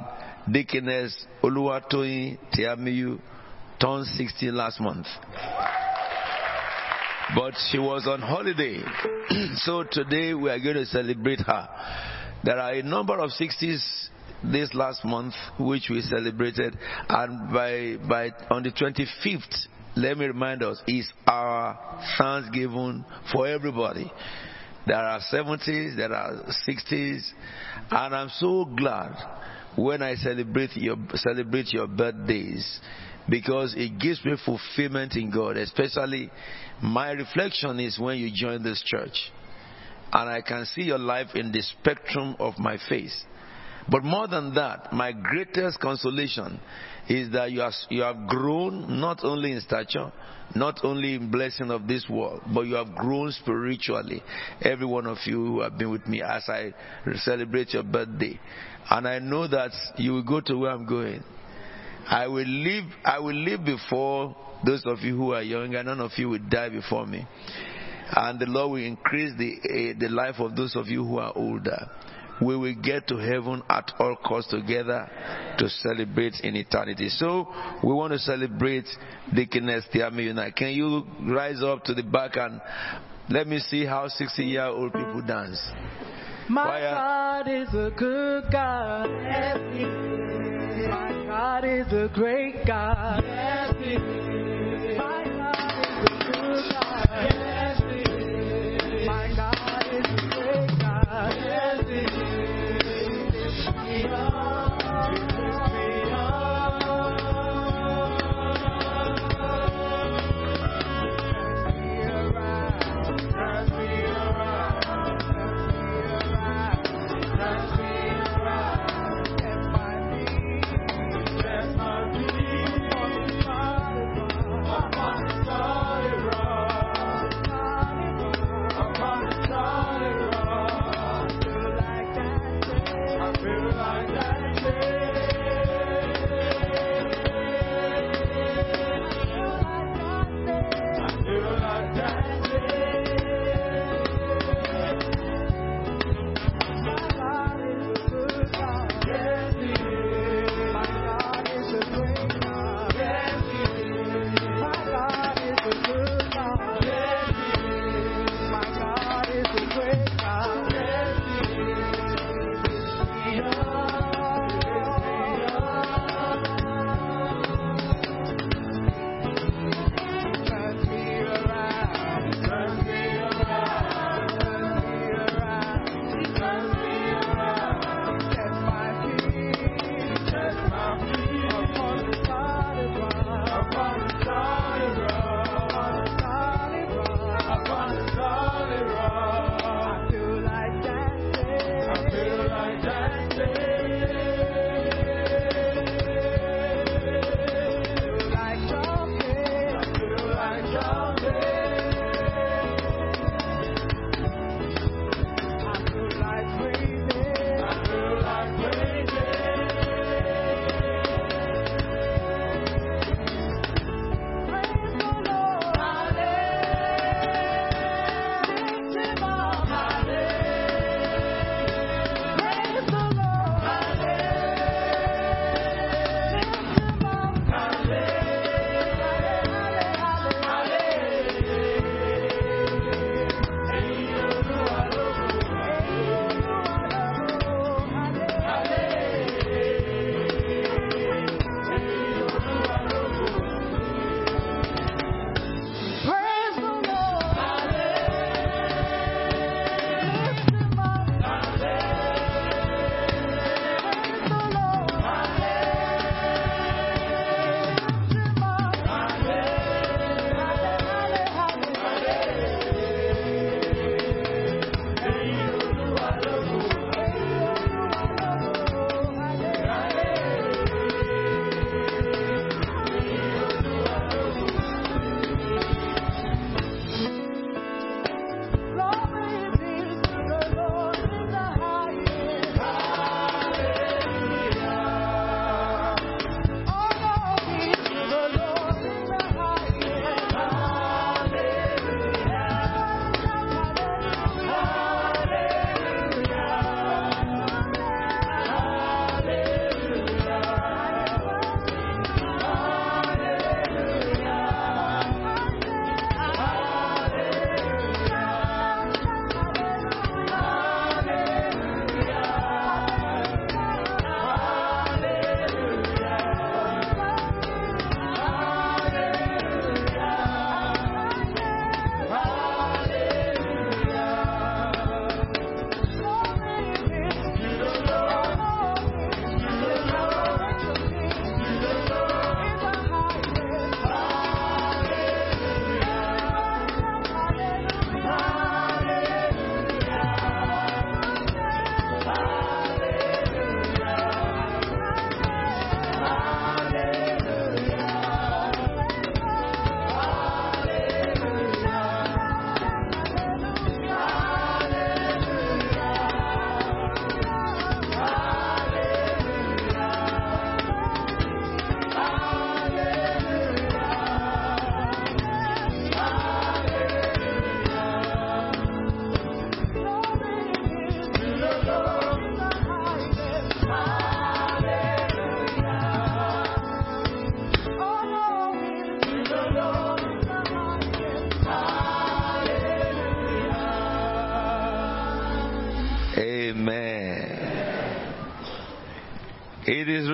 Deaconess Oluwatoyin Tiamiyu turned 60 last month. But she was on holiday. so today we are going to celebrate her. There are a number of 60s this last month which we celebrated and by by on the 25th let me remind us is our thanksgiving for everybody. There are 70s there are 60s and i'm so glad when i celebrate your celebrate your birthdays because it gives me fulfillment in god especially my reflection is when you join this church and i can see your life in the spectrum of my face but more than that, my greatest consolation is that you, you have grown not only in stature, not only in blessing of this world, but you have grown spiritually. Every one of you who have been with me as I celebrate your birthday. And I know that you will go to where I'm going. I will live, I will live before those of you who are younger. None of you will die before me. And the Lord will increase the, uh, the life of those of you who are older we will get to heaven at all costs together to celebrate in eternity. So we want to celebrate Deaconess Tiamiyu. Can you rise up to the back and let me see how 60 year old people dance? My Choir. God is a good God. Yes, he is. My God is a great God. Yes, he is. My God is a good God. Yes,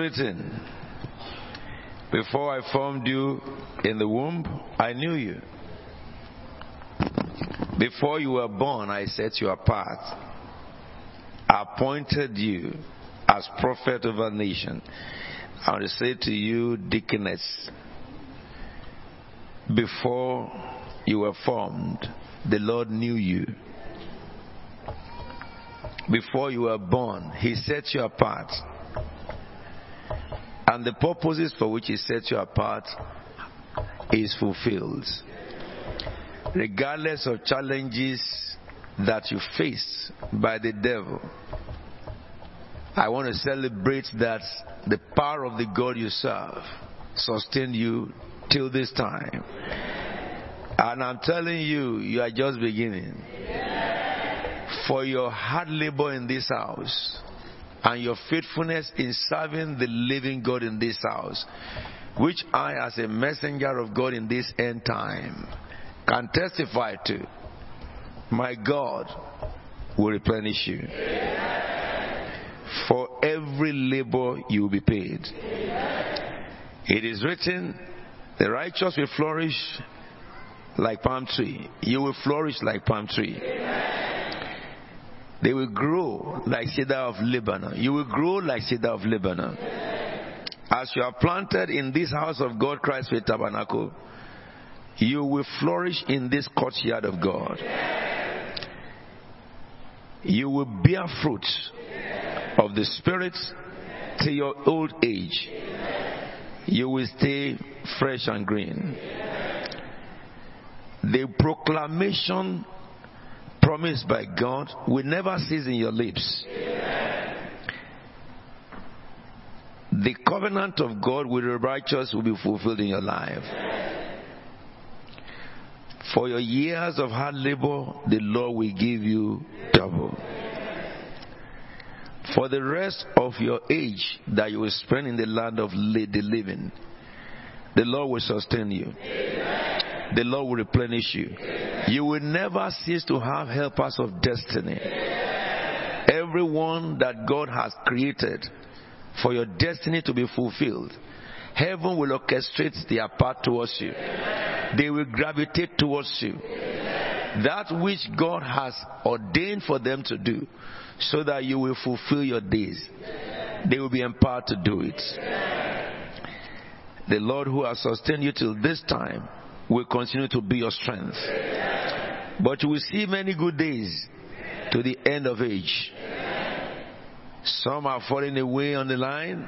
written, Before I formed you in the womb, I knew you. Before you were born, I set you apart, appointed you as prophet of a nation. I to say to you, deaconess, before you were formed, the Lord knew you. Before you were born, He set you apart. And the purposes for which He set you apart is fulfilled. Regardless of challenges that you face by the devil, I want to celebrate that the power of the God you serve sustained you till this time. And I'm telling you, you are just beginning. For your hard labor in this house and your faithfulness in serving the living God in this house, which I, as a messenger of God in this end time, can testify to, my God will replenish you. For every labor you will be paid. It is written, the righteous will flourish like palm tree. You will flourish like palm tree. They will grow like cedar of Lebanon. You will grow like cedar of Lebanon. As you are planted in this house of God, Christ Faith Tabernacle, you will flourish in this courtyard of God. You will bear fruit of the Spirit till your old age. You will stay fresh and green. The proclamation promised by God will never cease in your lips. The covenant of God with the righteous will be fulfilled in your life. For your years of hard labor, the Lord will give you double. For the rest of your age that you will spend in the land of the living, the Lord will sustain you. The Lord will replenish you. You will never cease to have helpers of destiny. Everyone that God has created for your destiny to be fulfilled, heaven will orchestrate their path towards you. They will gravitate towards you. That which God has ordained for them to do, so that you will fulfill your days. They will be empowered to do it. The Lord who has sustained you till this time will continue to be your strength. But you will see many good days to the end of age. Some are falling away on the line.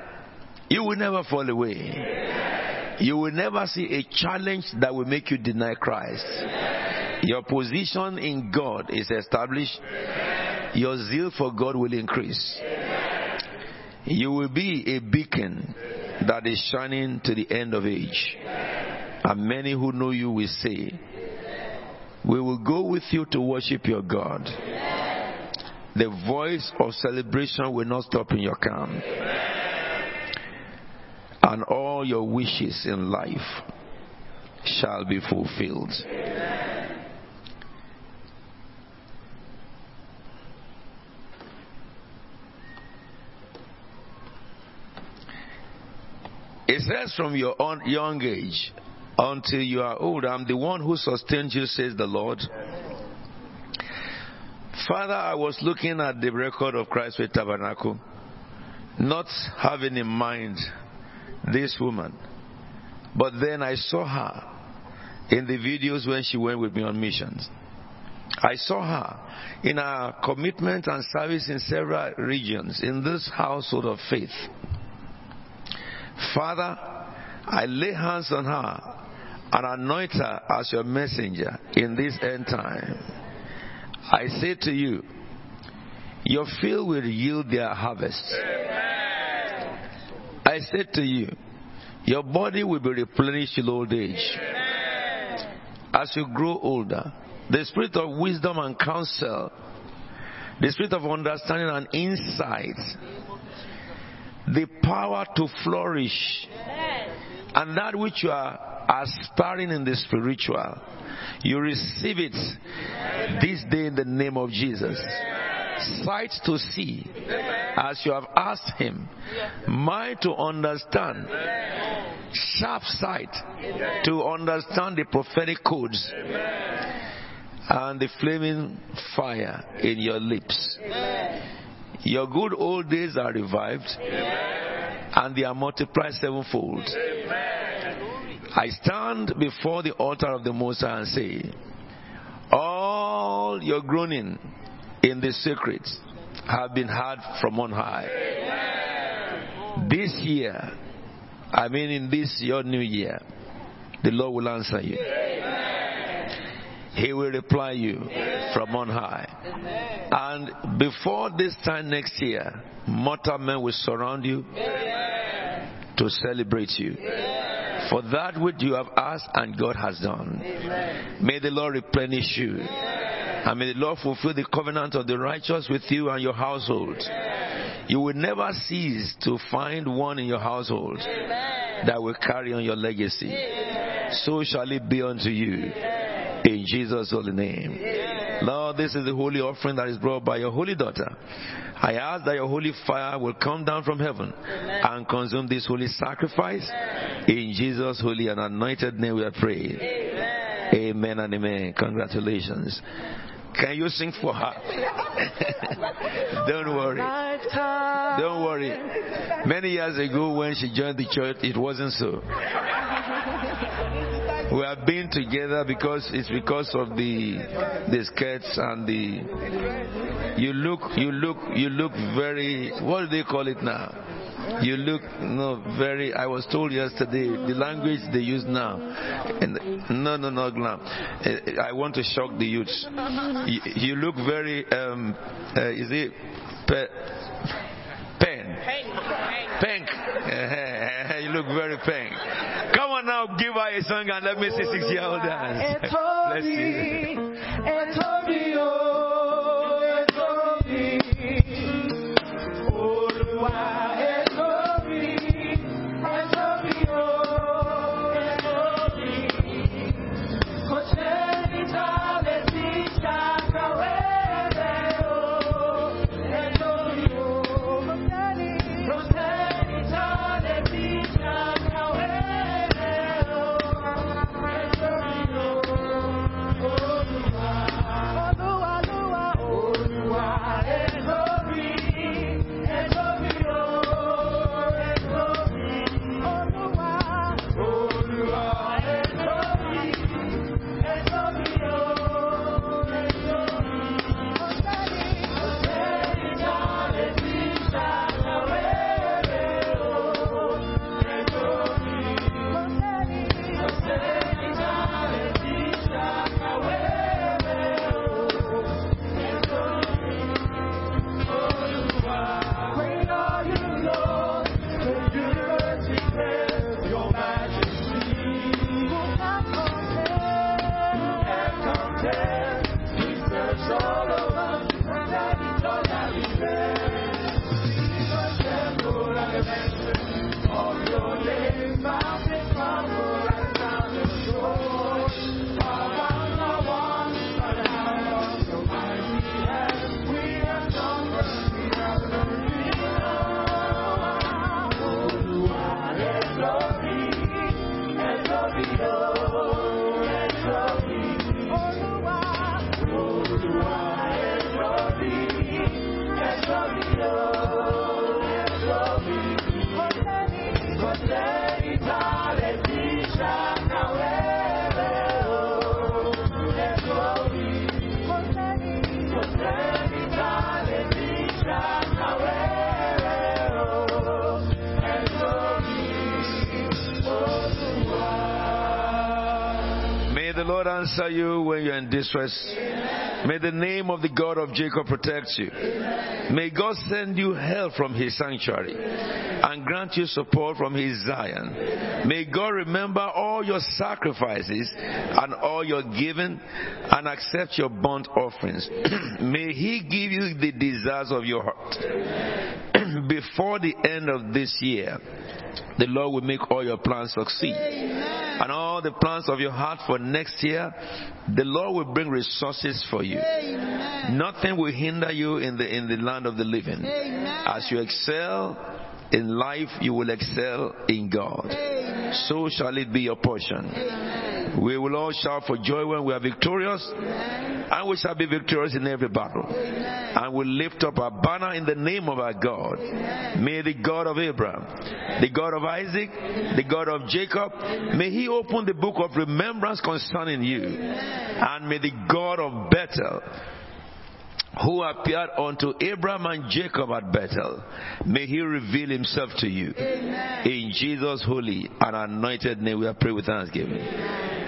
You will never fall away. You will never see a challenge that will make you deny Christ. Your position in God is established. Your zeal for God will increase. You will be a beacon that is shining to the end of age. And many who know you will say, We will go with you to worship your God. The voice of celebration will not stop in your camp. And all your wishes in life shall be fulfilled. It says from your own young age until you are old, I'm the one who sustains you, says the Lord. Father, I was looking at the record of Christ Faith Tabernacle, not having in mind this woman. But then I saw her in the videos when she went with me on missions. I saw her in her commitment and service in several regions in this household of faith. Father, I lay hands on her and anoint her as your messenger in this end time. I say to you, your field will yield their harvest. I say to you, your body will be replenished in old age. As you grow older, the spirit of wisdom and counsel, the spirit of understanding and insight, the power to flourish, and that which you are aspiring in the spiritual, you receive it this day in the name of Jesus. sight to see, as you have asked Him, mind to understand, sharp sight to understand the prophetic codes, and the flaming fire in your lips. Your good old days are revived, and they are multiplied sevenfold. I stand before the altar of the Most High and say, All your groaning in the secret have been heard from on high. This year, I mean in this your new year, the Lord will answer you. He will reply you from on high. And before this time next year, mortal men will surround you to celebrate you for that which you have asked and God has done. May the Lord replenish you. And may the Lord fulfill the covenant of the righteous with you and your household. You will never cease to find one in your household that will carry on your legacy. So shall it be unto you. In Jesus' holy name. Lord, this is the holy offering that is brought by your holy daughter. I ask that your holy fire will come down from heaven and consume this holy sacrifice. In Jesus' holy and anointed name we are praying. Amen and amen. Congratulations. Can you sing for her? Don't worry. Don't worry. Many years ago when she joined the church, it wasn't so. We have been together because it's because of the the skirts and the you look you look you look very what do they call it now? You look no very. I was told yesterday the language they use now. And no, no, no, glam. I want to shock the youths. You, you look very. Um, uh, is it pe- pen? Pink. Uh, you look very pink. Now, give her a song and let me see six year old dance. answer you when you're in distress. May the name of the God of Jacob protect you. May God send you help from his sanctuary and grant you support from his Zion. May God remember all your sacrifices and all your giving and accept your burnt offerings. May he give you the desires of your heart. Before the end of this year, the Lord will make all your plans succeed. and all the plans of your heart for next year, the Lord will bring resources for you. Nothing will hinder you in the in the land of the living. As you excel in life, you will excel in God. So shall it be your portion. We will all shout for joy when we are victorious, and we shall be victorious in every battle. And we lift up our banner in the name of our God. May the God of Abraham, the God of Isaac, the God of Jacob, may He open the book of remembrance concerning you. And may the God of Bethel, who appeared unto Abraham and Jacob at Bethel, may he reveal himself to you. In Jesus' holy and anointed name, we are praying with thanksgiving.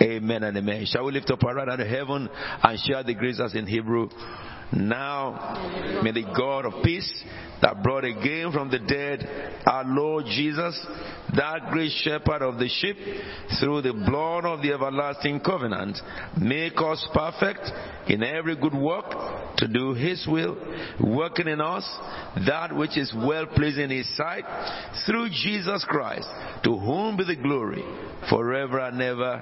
Amen and amen. Shall we lift up our right hand to heaven and share the grace as in Hebrew? Now, may the God of peace that brought again from the dead our Lord Jesus, that great shepherd of the sheep, through the blood of the everlasting covenant, make us perfect in every good work to do His will, working in us that which is well pleasing in His sight, through Jesus Christ, to whom be the glory forever and ever.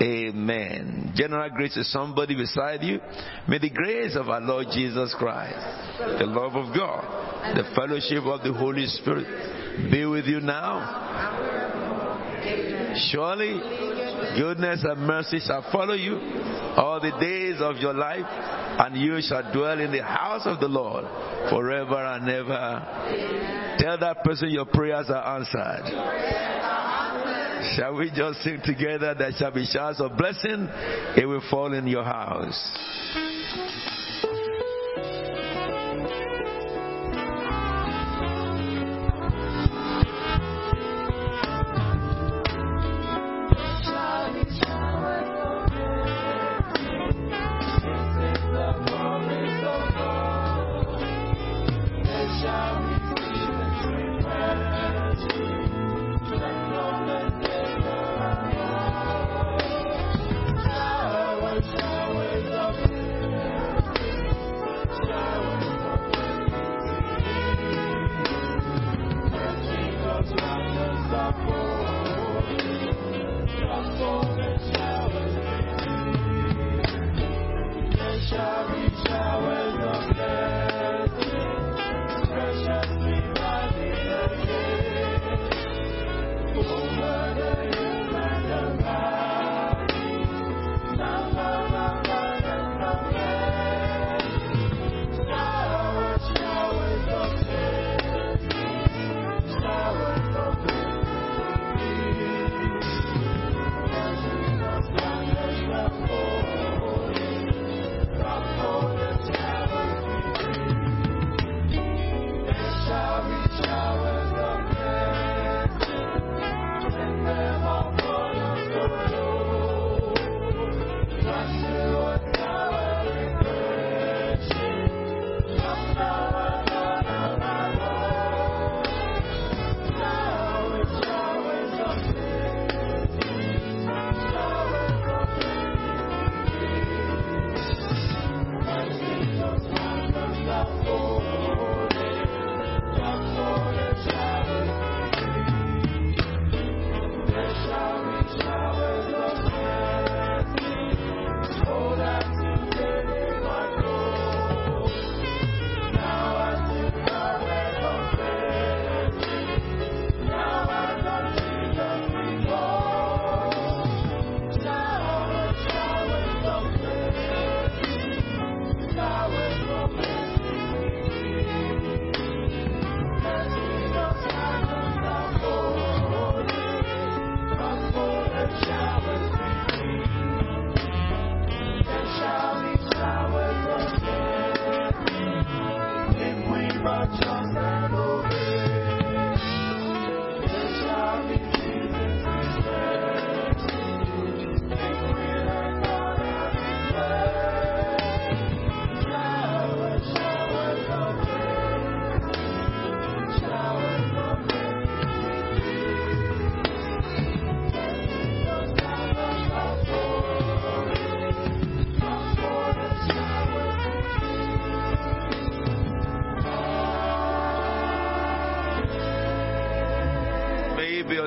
Amen. General grace to somebody beside you. May the grace of our Lord Jesus Christ, the love of God, the fellowship of the Holy Spirit be with you now. Surely goodness and mercy shall follow you all the days of your life, and you shall dwell in the house of the Lord forever and ever. Tell that person your prayers are answered. Shall we just sing together? There shall be showers of blessing. It will fall in your house.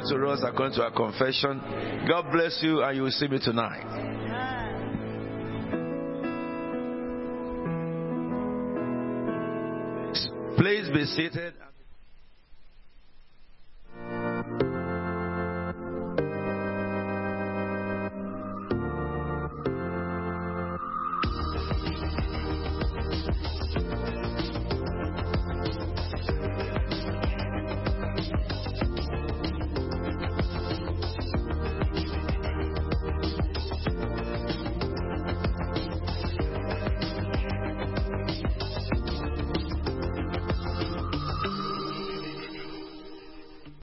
To us according to our confession. God bless you, and you will see me tonight. Please be seated.